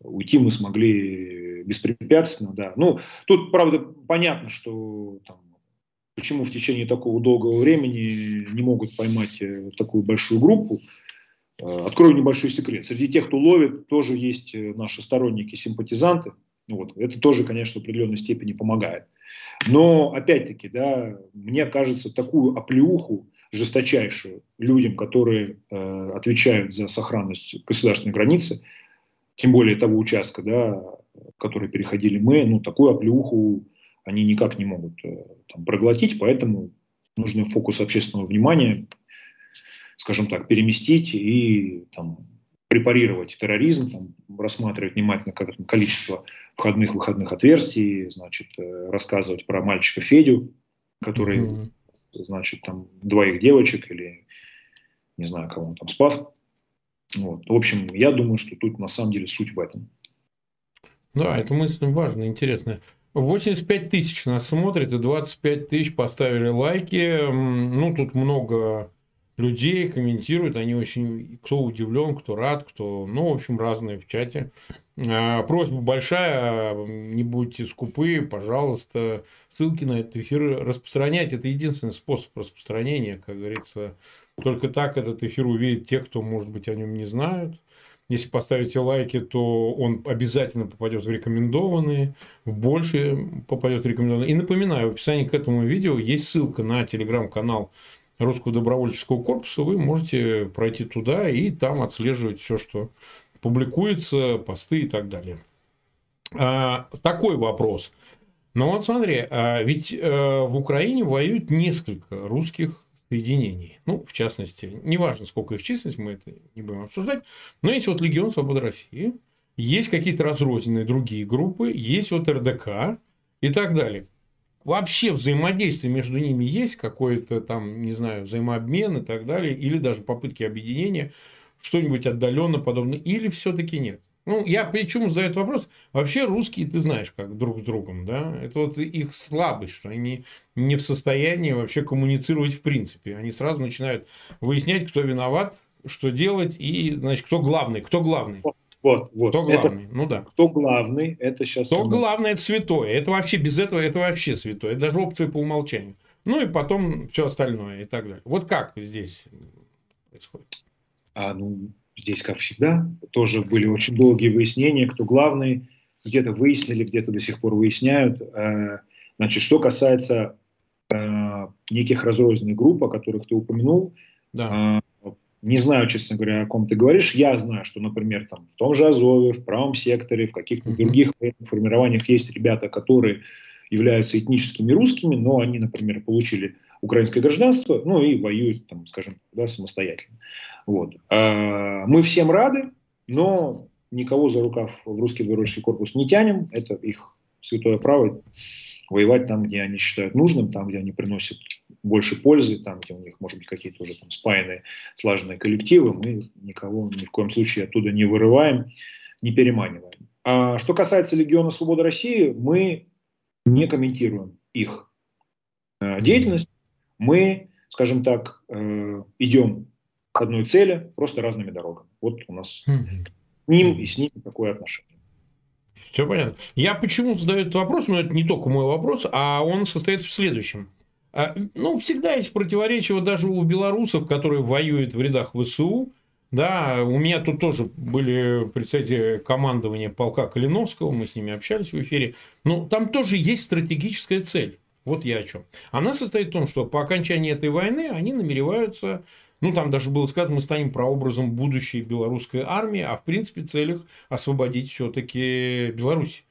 уйти мы смогли беспрепятственно, да. Ну, тут, правда, понятно, что там, почему в течение такого долгого времени не могут поймать э, такую большую группу, Э, открою небольшой секрет. Среди тех, кто ловит, тоже есть э, наши сторонники, симпатизанты. Вот. Это тоже, конечно, в определенной степени помогает. Но, опять-таки, да, мне кажется, такую оплеуху жесточайшую людям, которые э, отвечают за сохранность государственной границы, тем более того участка, да, который переходили мы, ну, такую оплеуху они никак не могут э, там, проглотить, поэтому нужен фокус общественного внимания скажем так, переместить и там, препарировать терроризм, там, рассматривать внимательно как, количество входных-выходных отверстий, значит, э, рассказывать про мальчика Федю, который, mm-hmm. значит, там двоих девочек или не знаю, кого он там спас. Вот. В общем, я думаю, что тут на самом деле суть в этом. Да, это мысль важная, интересная. 85 тысяч нас смотрит, и 25 тысяч поставили лайки. Ну, тут много людей комментируют, они очень, кто удивлен, кто рад, кто, ну, в общем, разные в чате. А, просьба большая, не будьте скупы, пожалуйста, ссылки на этот эфир распространяйте. Это единственный способ распространения, как говорится. Только так этот эфир увидят те, кто, может быть, о нем не знают. Если поставите лайки, то он обязательно попадет в рекомендованные, в больше попадет в рекомендованные. И напоминаю, в описании к этому видео есть ссылка на телеграм-канал Русского добровольческого корпуса, вы можете пройти туда и там отслеживать все, что публикуется, посты и так далее. А, такой вопрос. Ну вот смотри, а ведь э, в Украине воюют несколько русских соединений. Ну, в частности, неважно, сколько их численность, мы это не будем обсуждать. Но есть вот Легион Свободы России, есть какие-то разрозненные другие группы, есть вот РДК и так далее вообще взаимодействие между ними есть, какой-то там, не знаю, взаимообмен и так далее, или даже попытки объединения, что-нибудь отдаленно подобное, или все-таки нет? Ну, я почему задаю этот вопрос? Вообще русские, ты знаешь, как друг с другом, да? Это вот их слабость, что они не в состоянии вообще коммуницировать в принципе. Они сразу начинают выяснять, кто виноват, что делать и, значит, кто главный, кто главный. Вот, вот. Кто главный? Это, ну да. Кто главный? Это сейчас. Кто главный? Это святое. Это вообще без этого это вообще святое. Это даже опция по умолчанию. Ну и потом все остальное и так далее. Вот как здесь происходит? А, ну, здесь, как всегда, тоже были очень долгие выяснения, кто главный. Где-то выяснили, где-то до сих пор выясняют. Э, значит, что касается э, неких разрозненных групп, о которых ты упомянул, да. Не знаю, честно говоря, о ком ты говоришь. Я знаю, что, например, там, в том же Азове, в правом секторе, в каких-то других формированиях есть ребята, которые являются этническими русскими, но они, например, получили украинское гражданство, ну и воюют, там, скажем, да, самостоятельно. Вот. А, мы всем рады, но никого за рукав в русский добровольческий корпус не тянем, это их святое право воевать там, где они считают нужным, там, где они приносят больше пользы, там, где у них, может быть, какие-то уже там спаянные, слаженные коллективы, мы никого ни в коем случае оттуда не вырываем, не переманиваем. А что касается Легиона Свободы России, мы не комментируем их э, деятельность, мы, скажем так, э, идем к одной цели, просто разными дорогами. Вот у нас с ним и с ним такое отношение. Все понятно. Я почему задаю этот вопрос, но это не только мой вопрос, а он состоит в следующем. А, ну, всегда есть противоречие вот даже у белорусов, которые воюют в рядах ВСУ. Да, у меня тут тоже были представители командования полка Калиновского, мы с ними общались в эфире. Но там тоже есть стратегическая цель. Вот я о чем. Она состоит в том, что по окончании этой войны они намереваются ну, там даже было сказано, мы станем прообразом будущей белорусской армии, а в принципе целях освободить все-таки Беларусь.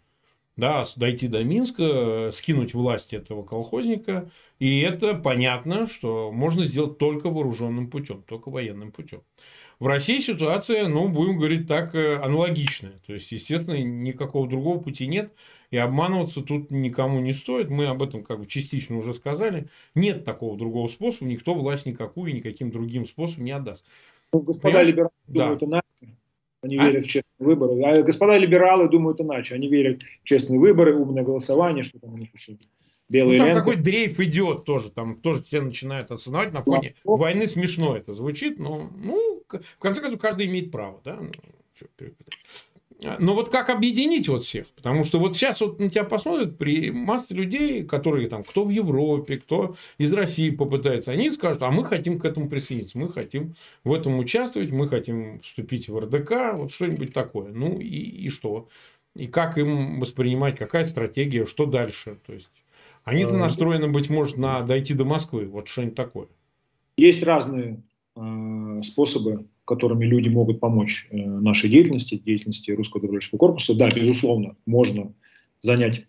Да, дойти до Минска, скинуть власть этого колхозника. И это понятно, что можно сделать только вооруженным путем, только военным путем. В России ситуация, ну, будем говорить так, э, аналогичная. То есть, естественно, никакого другого пути нет. И обманываться тут никому не стоит. Мы об этом как бы частично уже сказали. Нет такого другого способа. Никто власть никакую и никаким другим способом не отдаст. Ну, господа либералы да. думают иначе. Они а? верят в честные выборы. А господа либералы думают иначе. Они верят в честные выборы, умное голосование, что там у них еще белые ну, там какой дрейф идет тоже, там тоже все начинают осознавать на фоне да. войны смешно это звучит, но ну, в конце концов каждый имеет право, да. Ну, но вот как объединить вот всех? Потому что вот сейчас вот на тебя посмотрят при массе людей, которые там, кто в Европе, кто из России попытается, они скажут, а мы хотим к этому присоединиться, мы хотим в этом участвовать, мы хотим вступить в РДК, вот что-нибудь такое. Ну и, и что? И как им воспринимать, какая стратегия, что дальше? То есть, они-то настроены, быть может, на дойти до Москвы, вот что-нибудь такое. Есть разные э, способы которыми люди могут помочь э, нашей деятельности, деятельности Русского добровольческого корпуса. Да, безусловно, можно занять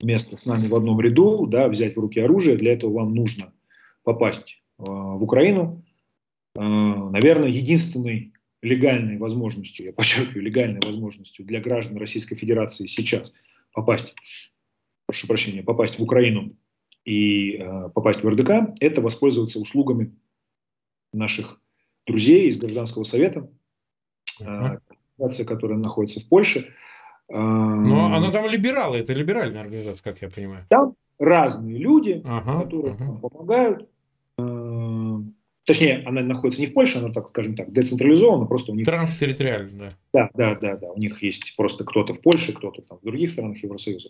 место с нами в одном ряду, да, взять в руки оружие. Для этого вам нужно попасть э, в Украину. Э, наверное, единственной легальной возможностью, я подчеркиваю, легальной возможностью для граждан Российской Федерации сейчас попасть, прошу прощения, попасть в Украину и э, попасть в РДК, это воспользоваться услугами наших друзей из гражданского совета, uh-huh. организация, которая находится в Польше. Но она там либералы, это либеральная организация, как я понимаю. Там разные люди, которые помогают. Точнее, она находится не в Польше, она, так скажем так, децентрализована, просто у них... Транстерриториально, да. Да, да, да, да. У них есть просто кто-то в Польше, кто-то там в других странах Евросоюза.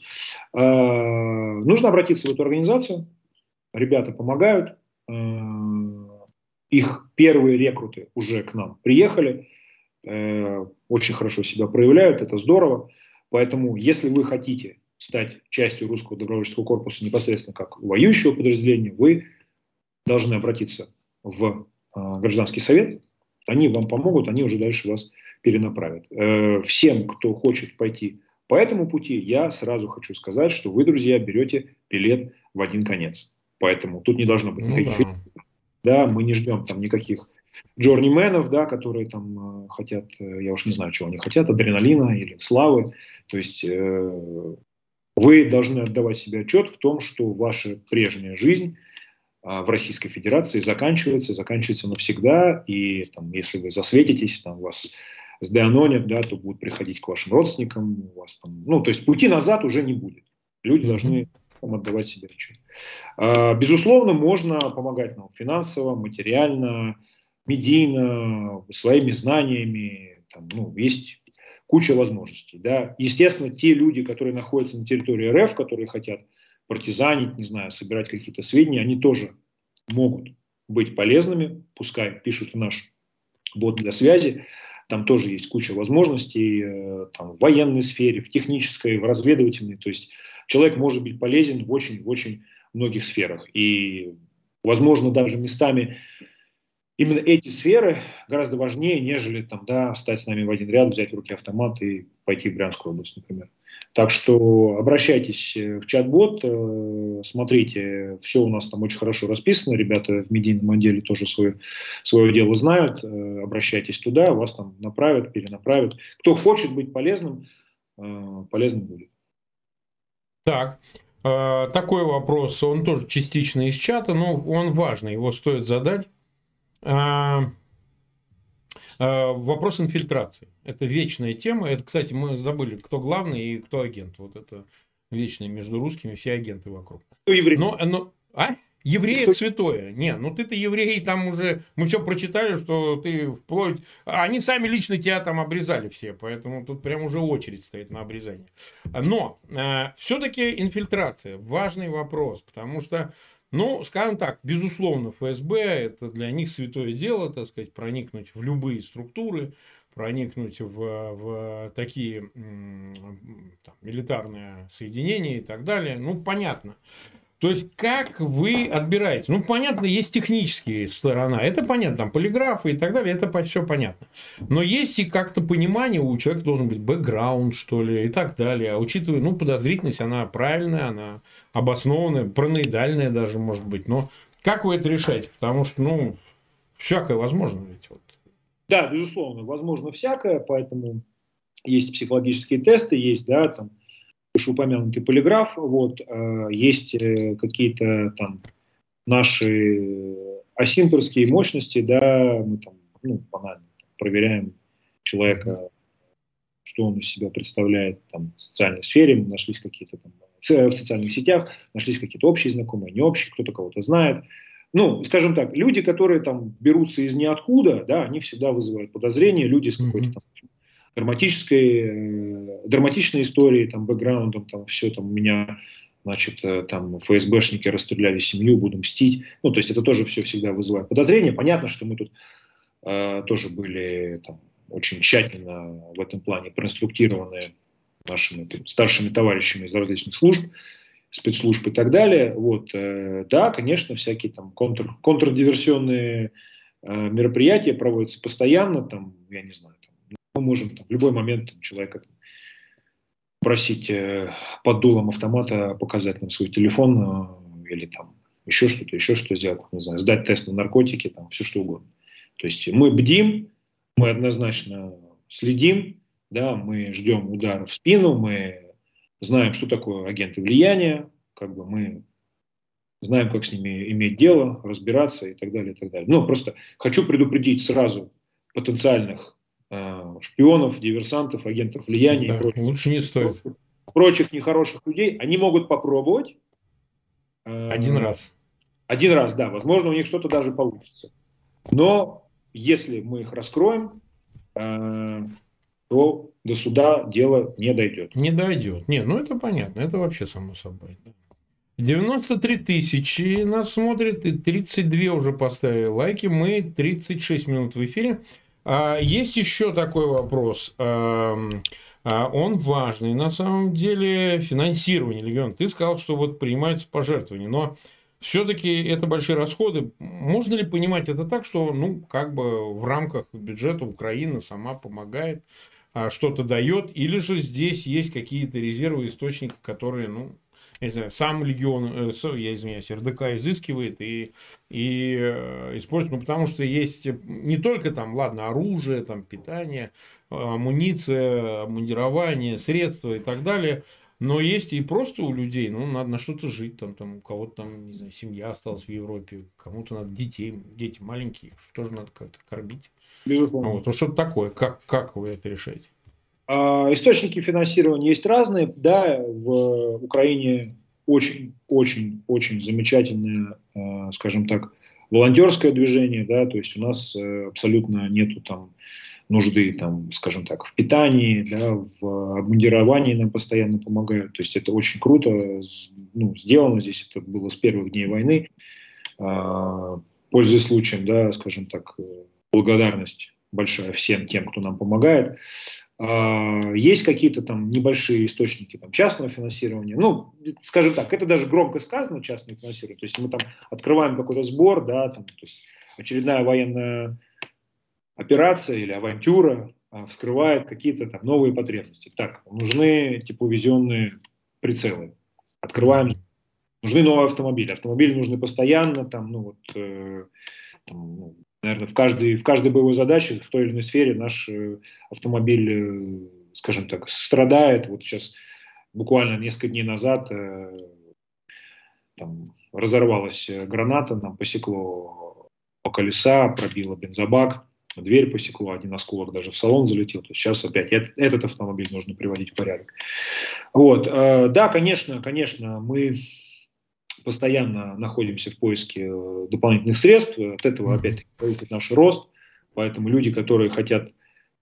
Нужно обратиться в эту организацию. Ребята помогают их первые рекруты уже к нам приехали, э, очень хорошо себя проявляют, это здорово. Поэтому, если вы хотите стать частью русского добровольческого корпуса непосредственно как воюющего подразделения, вы должны обратиться в э, гражданский совет, они вам помогут, они уже дальше вас перенаправят. Э, всем, кто хочет пойти по этому пути, я сразу хочу сказать, что вы, друзья, берете билет в один конец. Поэтому тут не должно быть ну никаких да да, мы не ждем там никаких джорнименов, да, которые там э, хотят, э, я уж не знаю, чего они хотят, адреналина или славы. То есть э, вы должны отдавать себе отчет в том, что ваша прежняя жизнь э, в Российской Федерации заканчивается, заканчивается навсегда, и там, если вы засветитесь, там вас сдеанонят, да, то будут приходить к вашим родственникам, у вас там, ну, то есть пути назад уже не будет. Люди должны отдавать себе отчет. А, безусловно, можно помогать нам финансово, материально, медийно, своими знаниями. Там, ну, есть куча возможностей. Да. Естественно, те люди, которые находятся на территории РФ, которые хотят партизанить, не знаю, собирать какие-то сведения, они тоже могут быть полезными, пускай пишут в наш бот для связи, там тоже есть куча возможностей э, там, в военной сфере, в технической, в разведывательной. То есть человек может быть полезен в очень-очень многих сферах. И, возможно, даже местами именно эти сферы гораздо важнее, нежели там, да, стать с нами в один ряд, взять в руки автомат и пойти в Брянскую область, например. Так что обращайтесь в чат-бот, э, смотрите, все у нас там очень хорошо расписано, ребята в медийном отделе тоже свое, свое дело знают, э, обращайтесь туда, вас там направят, перенаправят. Кто хочет быть полезным, э, полезным будет. Так, такой вопрос, он тоже частично из чата, но он важный, его стоит задать. А, а, вопрос инфильтрации. Это вечная тема. Это, кстати, мы забыли, кто главный и кто агент. Вот это вечное между русскими, все агенты вокруг. Но, но, а? Еврей это святое. Не, ну ты-то еврей, там уже мы все прочитали, что ты вплоть... Они сами лично тебя там обрезали все, поэтому тут прям уже очередь стоит на обрезание. Но э, все-таки инфильтрация важный вопрос, потому что ну, скажем так, безусловно, ФСБ это для них святое дело, так сказать, проникнуть в любые структуры, проникнуть в, в такие там, милитарные соединения и так далее. Ну, понятно. То есть, как вы отбираете? Ну, понятно, есть технические сторона, это понятно, там полиграфы и так далее, это все понятно. Но есть и как-то понимание, у человека должен быть бэкграунд, что ли, и так далее. А учитывая, ну, подозрительность, она правильная, она обоснованная, параноидальная даже, может быть. Но как вы это решаете? Потому что, ну, всякое возможно ведь. Вот. Да, безусловно, возможно всякое, поэтому есть психологические тесты, есть, да, там, вышеупомянутый полиграф, вот, э, есть э, какие-то там наши асинтерские мощности, да, мы там, ну, банально проверяем человека, что он из себя представляет там, в социальной сфере, мы нашлись какие-то там в социальных сетях, нашлись какие-то общие знакомые, не общие, кто-то кого-то знает. Ну, скажем так, люди, которые там берутся из ниоткуда, да, они всегда вызывают подозрения, люди с какой-то там драматической, э, драматичной историей, там, бэкграундом, там, все там у меня, значит, э, там, ФСБшники расстреляли семью, буду мстить. Ну, то есть это тоже все всегда вызывает подозрения. Понятно, что мы тут э, тоже были там, очень тщательно в этом плане проинструктированы нашими там, старшими товарищами из различных служб, спецслужб и так далее. Вот, э, да, конечно, всякие там контр, контрдиверсионные э, мероприятия проводятся постоянно, там, я не знаю, мы можем там, в любой момент там, человека просить э, под дулом автомата показать нам свой телефон э, или там еще что-то, еще что сделать, не знаю, сдать тест на наркотики, там, все что угодно. То есть мы бдим, мы однозначно следим, да, мы ждем удара в спину, мы знаем, что такое агенты влияния, как бы мы знаем, как с ними иметь дело, разбираться и так далее, и так далее. Но просто хочу предупредить сразу потенциальных шпионов, диверсантов, агентов влияния. Да, прочих, лучше не стоит. Прочих нехороших людей. Они могут попробовать. Э, один раз. Один раз, да. Возможно, у них что-то даже получится. Но если мы их раскроем, э, то до суда дело не дойдет. Не дойдет. Не, ну это понятно. Это вообще само собой. 93 тысячи нас смотрит, и 32 уже поставили лайки. Мы 36 минут в эфире. А, есть еще такой вопрос. А, он важный. На самом деле финансирование Легион. Ты сказал, что вот принимается пожертвование, но все-таки это большие расходы. Можно ли понимать это так, что ну как бы в рамках бюджета Украина сама помогает, а, что-то дает, или же здесь есть какие-то резервы, источники, которые ну знаю, сам легион, э, я извиняюсь, РДК изыскивает и, и э, использует, ну, потому что есть не только там, ладно, оружие, там, питание, амуниция, обмундирование, средства и так далее, но есть и просто у людей, ну, надо на что-то жить, там, там у кого-то там, не знаю, семья осталась в Европе, кому-то надо детей, дети маленькие, тоже надо как-то кормить. Безусловно. Вот, ну, что-то такое, как, как вы это решаете? А, источники финансирования есть разные. Да, в Украине очень-очень-очень замечательное, а, скажем так, волонтерское движение, да, то есть у нас э, абсолютно нету там нужды, там, скажем так, в питании, да, в обмундировании нам постоянно помогают. То есть это очень круто ну, сделано. Здесь это было с первых дней войны. А, пользуясь случаем, да, скажем так, э, благодарность большая всем тем, кто нам помогает. А, есть какие-то там небольшие источники там, частного финансирования. Ну, скажем так, это даже громко сказано, частное финансирование. То есть мы там открываем какой-то сбор, да, там, то есть очередная военная операция или авантюра а, вскрывает какие-то там новые потребности. Так, нужны тепловизионные прицелы. Открываем. Нужны новые автомобили. Автомобили нужны постоянно, там, ну вот, э, там, ну, наверное, в каждой, в каждой боевой задаче, в той или иной сфере наш э, автомобиль, э, скажем так, страдает. Вот сейчас буквально несколько дней назад э, там, разорвалась граната, нам посекло по колеса, пробило бензобак, дверь посекло, один осколок даже в салон залетел. То есть сейчас опять этот автомобиль нужно приводить в порядок. Вот. Да, конечно, конечно, мы постоянно находимся в поиске э, дополнительных средств. От этого, опять-таки, зависит наш рост. Поэтому люди, которые хотят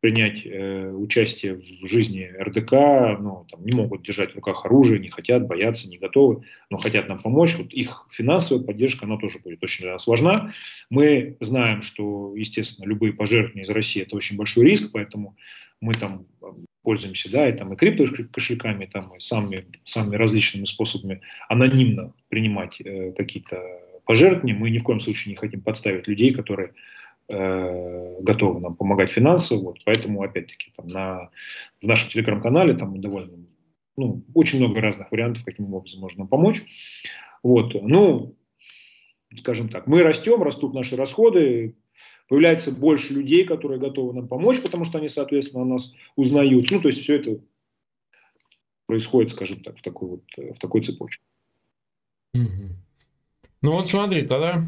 принять э, участие в жизни РДК, ну, там, не могут держать в руках оружие, не хотят, боятся, не готовы, но хотят нам помочь. Вот их финансовая поддержка, она тоже будет очень для нас важна. Мы знаем, что, естественно, любые пожертвования из России – это очень большой риск, поэтому мы там пользуемся, да, и там и крипто кошельками, там и самыми, самыми различными способами анонимно принимать э, какие-то пожертвования. Мы ни в коем случае не хотим подставить людей, которые э, готовы нам помогать финансово. Вот, поэтому, опять-таки, там на, в нашем телеграм-канале там довольно ну, очень много разных вариантов, каким образом можно помочь. Вот, ну, скажем так, мы растем, растут наши расходы, появляется больше людей, которые готовы нам помочь, потому что они, соответственно, нас узнают. Ну, то есть все это происходит, скажем так, в такой вот в такой цепочке. Ну вот смотри, тогда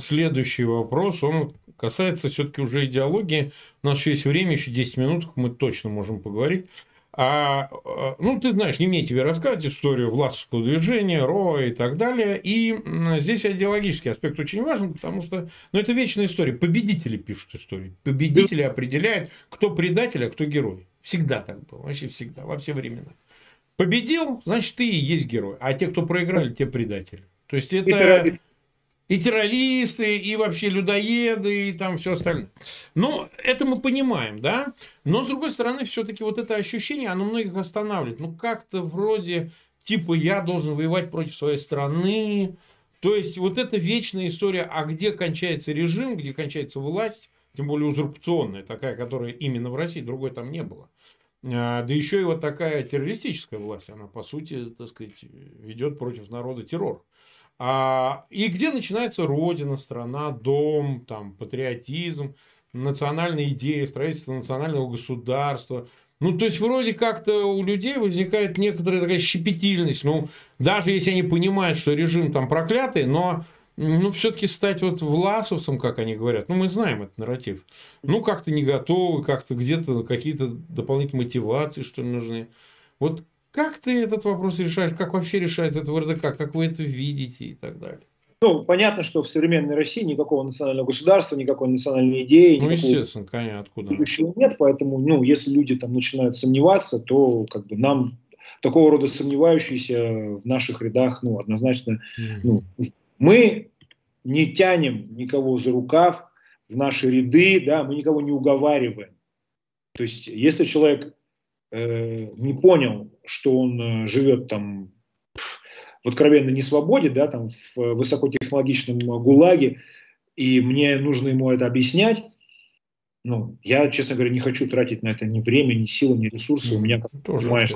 следующий вопрос, он касается все-таки уже идеологии. У нас еще есть время, еще 10 минут, мы точно можем поговорить. А, а, ну, ты знаешь, не мне тебе рассказывать историю властского движения, РО и так далее. И здесь идеологический аспект очень важен, потому что ну, это вечная история. Победители пишут историю. Победители определяют, кто предатель, а кто герой. Всегда так было. Вообще всегда, во все времена. Победил, значит, ты и есть герой. А те, кто проиграли, те предатели. То есть это и террористы, и вообще людоеды, и там все остальное. Ну, это мы понимаем, да? Но, с другой стороны, все-таки вот это ощущение, оно многих останавливает. Ну, как-то вроде, типа, я должен воевать против своей страны. То есть, вот эта вечная история, а где кончается режим, где кончается власть, тем более узурпационная, такая, которая именно в России, другой там не было. А, да еще и вот такая террористическая власть, она, по сути, так сказать, ведет против народа террор. А, и где начинается родина, страна, дом, там, патриотизм, национальная идея, строительство национального государства. Ну, то есть, вроде как-то у людей возникает некоторая такая щепетильность. Ну, даже если они понимают, что режим там проклятый, но ну, все-таки стать вот власовцем, как они говорят, ну, мы знаем этот нарратив, ну, как-то не готовы, как-то где-то какие-то дополнительные мотивации, что ли, нужны. Вот как ты этот вопрос решаешь? Как вообще решается это в РДК? Как вы это видите и так далее? Ну, понятно, что в современной России никакого национального государства, никакой национальной идеи, ну, естественно, конечно, откуда? Будущего нет, поэтому, ну, если люди там начинают сомневаться, то как бы нам такого рода сомневающиеся в наших рядах, ну, однозначно, mm-hmm. ну, мы не тянем никого за рукав в наши ряды, да, мы никого не уговариваем. То есть, если человек э, не понял, что он э, живет там в откровенной несвободе, да, там в высокотехнологичном ГУЛАГе, и мне нужно ему это объяснять, ну, я, честно говоря, не хочу тратить на это ни время, ни силы, ни ресурсы. У меня, как ты понимаешь,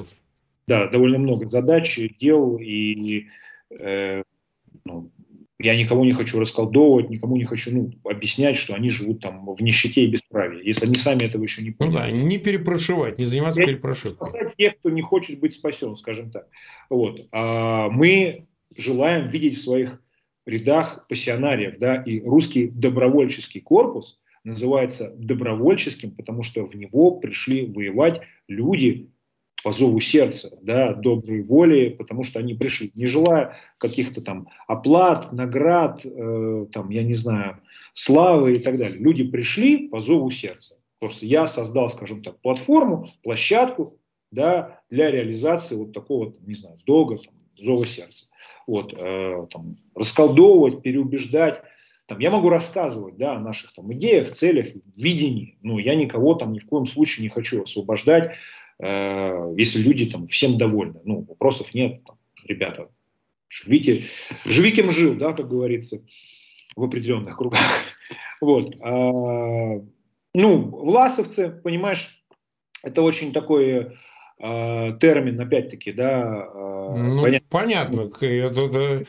да, довольно много задач, дел, и э, ну, я никого не хочу расколдовывать, никому не хочу ну, объяснять, что они живут там в нищете и бесправии, если они сами этого еще не понимают. Ну да, не перепрошивать, не заниматься я перепрошивкой. Спасать тех, кто не хочет быть спасен, скажем так. Вот. А мы желаем видеть в своих рядах пассионариев, да, и русский добровольческий корпус называется добровольческим, потому что в него пришли воевать люди, по зову сердца, да, доброй воли, потому что они пришли, не желая каких-то там оплат, наград, э, там, я не знаю, славы и так далее. Люди пришли по зову сердца. Просто я создал, скажем так, платформу, площадку, да, для реализации вот такого, не знаю, долга, там, зова сердца. Вот, э, там, расколдовывать, переубеждать. Там, я могу рассказывать да, о наших там, идеях, целях, видении, но я никого там ни в коем случае не хочу освобождать Э, если люди там всем довольны. Ну, вопросов нет, там, ребята, живите, живи кем жил, да, как говорится. в определенных кругах. Вот. А, ну, власовцы, понимаешь, это очень такой а, термин, опять-таки, да. А, ну, понятно. понятно. Это, это,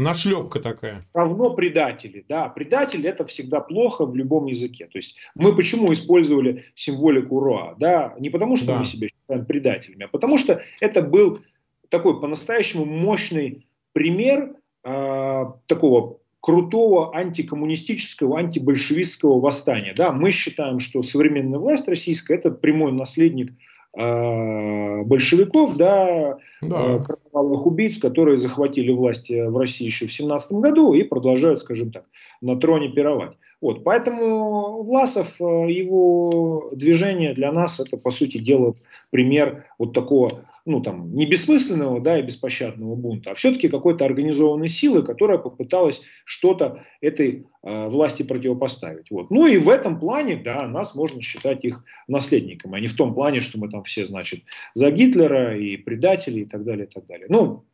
нашлепка такая. Равно предатели, да. Предатель это всегда плохо в любом языке. То есть мы почему использовали символику Роа, да? Не потому что да. мы себя считаем предателями, а потому что это был такой по-настоящему мощный пример э, такого крутого антикоммунистического, антибольшевистского восстания. Да, мы считаем, что современная власть российская – это прямой наследник большевиков, да, да. Э, кровавых убийц, которые захватили власть в России еще в 17 году и продолжают, скажем так, на троне пировать. Вот, поэтому Власов, э, его движение для нас это, по сути дела, пример вот такого ну, там, не бессмысленного да, и беспощадного бунта, а все-таки какой-то организованной силы, которая попыталась что-то этой э, власти противопоставить. Вот. Ну и в этом плане, да, нас можно считать их наследниками, а не в том плане, что мы там все, значит, за Гитлера и предатели и так далее, и так далее. Ну,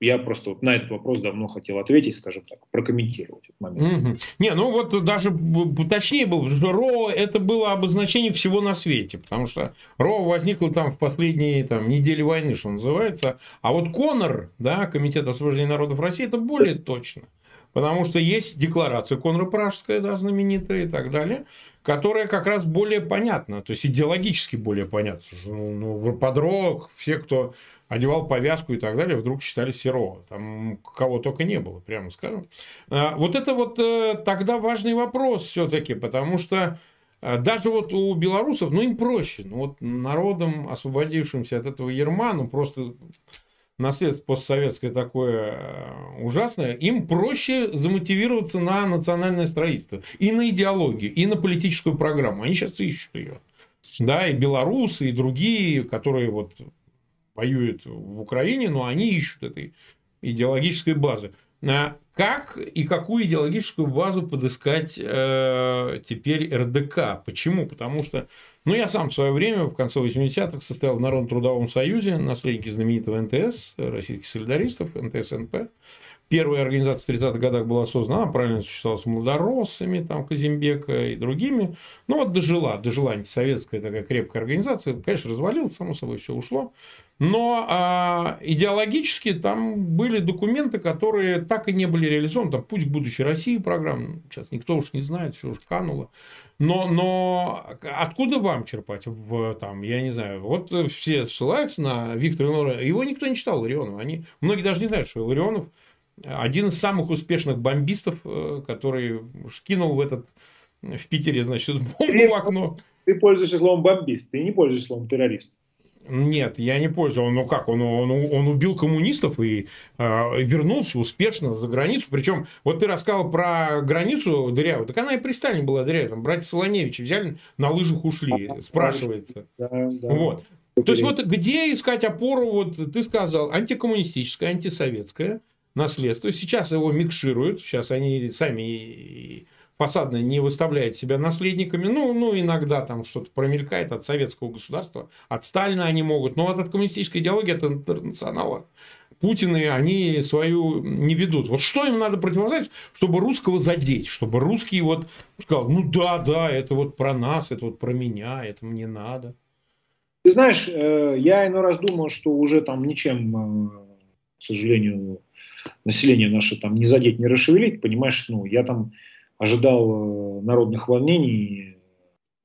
я просто вот на этот вопрос давно хотел ответить, скажем так, прокомментировать этот момент. Угу. Не, ну вот даже точнее было, что РО это было обозначение всего на свете, потому что РО возникло там в последние там, недели войны, что называется, а вот Конор, да, Комитет освобождения народов России, это более точно. Потому что есть декларация Конора Пражская, да, знаменитая и так далее, которая как раз более понятна, то есть идеологически более понятна. Ну, ну, под РО все, кто одевал повязку и так далее, вдруг считали Серова. Там кого только не было, прямо скажем. А, вот это вот э, тогда важный вопрос все-таки, потому что э, даже вот у белорусов, ну, им проще. Ну, вот народом, освободившимся от этого ерма, ну, просто наследство постсоветское такое э, ужасное, им проще замотивироваться на национальное строительство, и на идеологию, и на политическую программу. Они сейчас ищут ее. Да, и белорусы, и другие, которые вот воюют в Украине, но они ищут этой идеологической базы. Как и какую идеологическую базу подыскать э, теперь РДК? Почему? Потому что, ну, я сам в свое время, в конце 80-х, состоял в Народном трудовом союзе, наследники знаменитого НТС, российских солидаристов, НТСНП. Первая организация в 30-х годах была создана, она правильно существовала с молодороссами, там, Казимбека и другими. Ну, вот дожила, дожила антисоветская такая крепкая организация. Конечно, развалилась, само собой, все ушло. Но а, идеологически там были документы, которые так и не были реализованы. Там «Путь к будущей России» программа, сейчас никто уж не знает, все уж кануло. Но, но откуда вам черпать? В, там, я не знаю, вот все ссылаются на Виктора Илларионова. Его никто не читал, Ларионова. Они, многие даже не знают, что Ларионов – один из самых успешных бомбистов, э, который кинул в этот в Питере, значит, бомбу в окно. Ты пользуешься словом бомбист, ты не пользуешься словом террорист. Нет, я не пользуюсь. Ну как, он, он, он убил коммунистов и э, вернулся успешно за границу. Причем, вот ты рассказал про границу дырявую, так она и при Сталине была дырявая. Там братья Солоневичи взяли, на лыжах ушли, спрашивается. Да, да. Вот. То есть, вот где искать опору, вот ты сказал, антикоммунистическая, антисоветская, наследство. Сейчас его микшируют, сейчас они сами фасадно не выставляют себя наследниками. Ну, ну иногда там что-то промелькает от советского государства, от Сталина они могут, но вот от коммунистической идеологии, от интернационала Путины, они свою не ведут. Вот что им надо противостоять, чтобы русского задеть, чтобы русский вот сказал, ну да, да, это вот про нас, это вот про меня, это мне надо. Ты знаешь, э, я иной раз думал, что уже там ничем, э, к сожалению, население наше там не задеть, не расшевелить, понимаешь, ну, я там ожидал э, народных волнений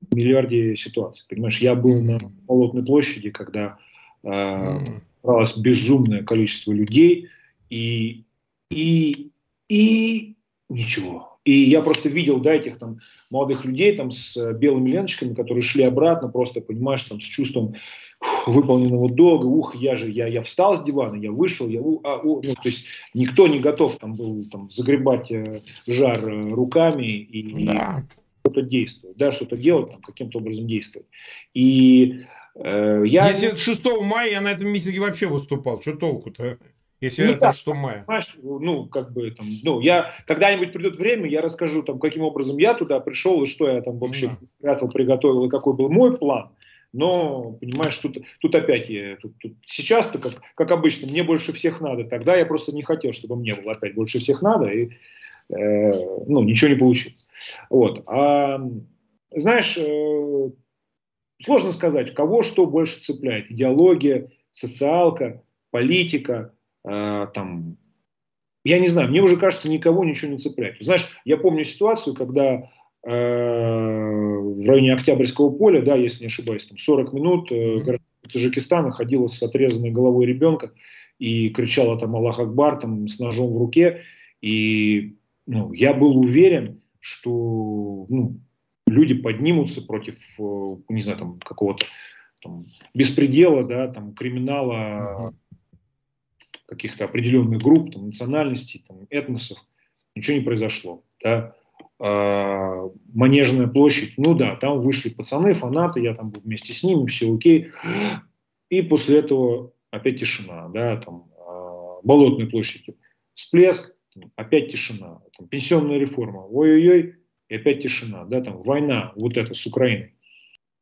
в миллиарде ситуаций, понимаешь, я был на Болотной площади, когда э, собралось безумное количество людей, и, и, и ничего. И я просто видел, да, этих там молодых людей там с белыми ленточками, которые шли обратно, просто, понимаешь, там с чувством выполненного долга, ух, я же, я, я встал с дивана, я вышел, я, а, у, ну, то есть никто не готов там был там загребать э, жар э, руками и, да. и что-то действовать, да, что-то делать, там, каким-то образом действовать. И э, я... Если 6 мая я на этом митинге вообще выступал, что толку-то? Если ну, это так, 6 мая. Ну, как бы там, ну, я когда-нибудь придет время, я расскажу там, каким образом я туда пришел и что я там вообще да. спрятал, приготовил и какой был мой план. Но, понимаешь, тут, тут опять, я, тут, тут, сейчас-то, как, как обычно, мне больше всех надо. Тогда я просто не хотел, чтобы мне было опять больше всех надо. И ну, ничего не получилось. Вот. А, знаешь, сложно сказать, кого что больше цепляет. Идеология, социалка, политика, там, я не знаю, мне уже кажется, никого ничего не цепляет. Знаешь, я помню ситуацию, когда э, в районе Октябрьского поля, да, если не ошибаюсь, там 40 минут э, Таджикистана ходила с отрезанной головой ребенка и кричала там Аллах Акбар там, с ножом в руке. И ну, я был уверен, что ну, люди поднимутся против, э, не знаю, там какого-то там, беспредела, да, там, криминала, каких-то определенных групп, там, национальностей, там, этносов, ничего не произошло. Да. А, Манежная площадь, ну да, там вышли пацаны, фанаты, я там был вместе с ними, все окей. И после этого опять тишина, да, там, а, Болотной площади всплеск, опять тишина, там, пенсионная реформа, ой-ой-ой, и опять тишина, да, там, война вот эта с Украиной.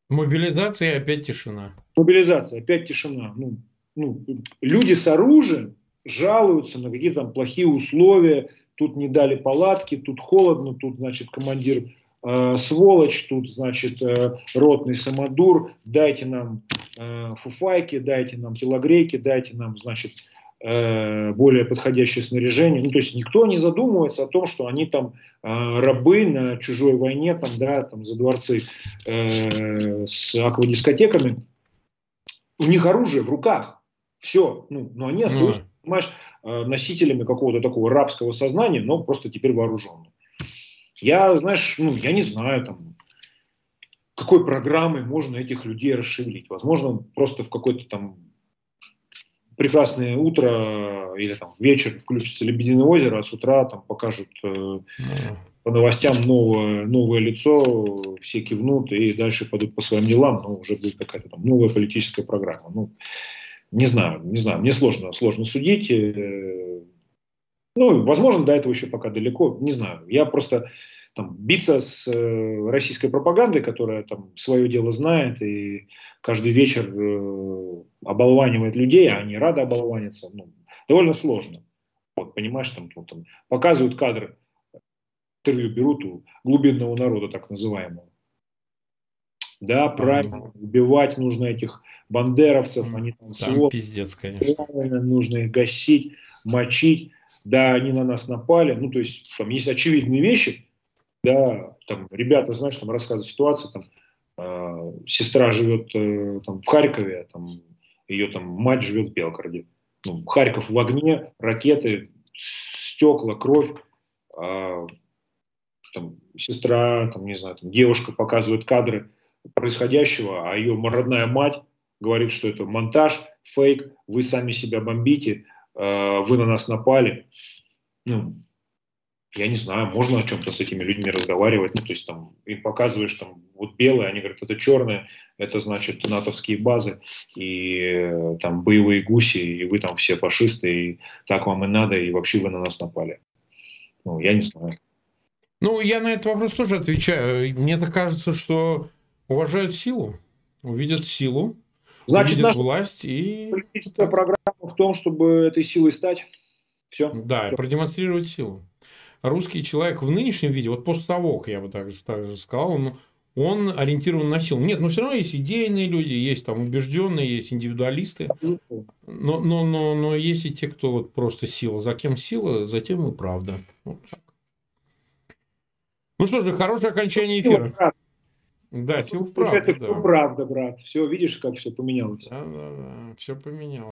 Мобилизация опять тишина. Мобилизация, опять тишина. Ну, ну, люди с оружием жалуются на какие-то там плохие условия, тут не дали палатки, тут холодно, тут, значит, командир э, сволочь, тут, значит, э, ротный самодур, дайте нам э, фуфайки, дайте нам телогрейки, дайте нам, значит, э, более подходящее снаряжение. Ну, то есть никто не задумывается о том, что они там э, рабы на чужой войне, там, да, там за дворцы э, с аквадискотеками. У них оружие в руках. Все. Ну, но они остаются понимаешь, э, носителями какого-то такого рабского сознания, но просто теперь вооруженные. Я, знаешь, ну, я не знаю, там, какой программой можно этих людей расшевелить. Возможно, просто в какое-то там прекрасное утро или там вечер включится «Лебединое озеро», а с утра там покажут э, по новостям новое, новое лицо, все кивнут и дальше пойдут по своим делам, но уже будет какая-то там новая политическая программа. Ну, не знаю, не знаю, мне сложно, сложно судить. Э, ну, возможно, до этого еще пока далеко, не знаю. Я просто там, биться с э, российской пропагандой, которая там свое дело знает и каждый вечер э, оболванивает людей, а они рады оболваниться, ну, довольно сложно. Вот, понимаешь, там, ну, там показывают кадры, интервью берут у глубинного народа, так называемого. Да, правильно, убивать нужно этих бандеровцев, они там, там пиздец, конечно. Правильно, нужно их гасить, мочить. Да, они на нас напали. Ну, то есть, там есть очевидные вещи. Да, там ребята, знаешь, там рассказывают ситуацию, там э, сестра живет э, там в Харькове, там ее там мать живет в Белгороде. Ну, Харьков в огне, ракеты, стекла, кровь. Э, там, сестра, там, не знаю, там, девушка показывает кадры происходящего, а ее родная мать говорит, что это монтаж, фейк, вы сами себя бомбите, э, вы на нас напали. Ну, я не знаю, можно о чем-то с этими людьми разговаривать, ну, то есть там им показываешь, там, вот белое, они говорят, это черное, это значит натовские базы и э, там боевые гуси, и вы там все фашисты, и так вам и надо, и вообще вы на нас напали. Ну, я не знаю. Ну, я на этот вопрос тоже отвечаю. Мне так кажется, что уважают силу, увидят силу, Значит, увидят наша власть и... Политическая программа в том, чтобы этой силой стать. Все. Да, Все. продемонстрировать силу. Русский человек в нынешнем виде, вот постсовок, я бы так, так же сказал, он, он ориентирован на силу. Нет, но все равно есть идейные люди, есть там убежденные, есть индивидуалисты. Но, но, но, но есть и те, кто вот просто сила. За кем сила, за тем и правда. Вот так. Ну что же, хорошее окончание эфира. Да, сил правда. Это да. правда, брат. Все, видишь, как все поменялось. Да, да, да. Все поменялось.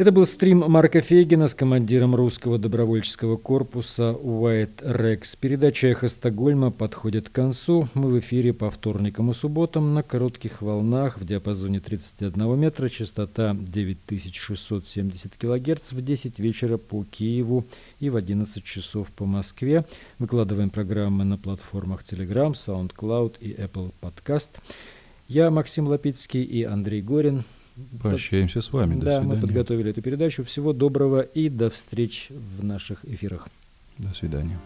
Это был стрим Марка Фейгина с командиром русского добровольческого корпуса Уайт Рекс. Передача «Эхо Стокгольма» подходит к концу. Мы в эфире по вторникам и субботам на коротких волнах в диапазоне 31 метра, частота 9670 кГц в 10 вечера по Киеву и в 11 часов по Москве. Выкладываем программы на платформах Telegram, SoundCloud и Apple Podcast. Я Максим Лапицкий и Андрей Горин. Прощаемся с вами. До да, свидания. мы подготовили эту передачу. Всего доброго и до встреч в наших эфирах. До свидания.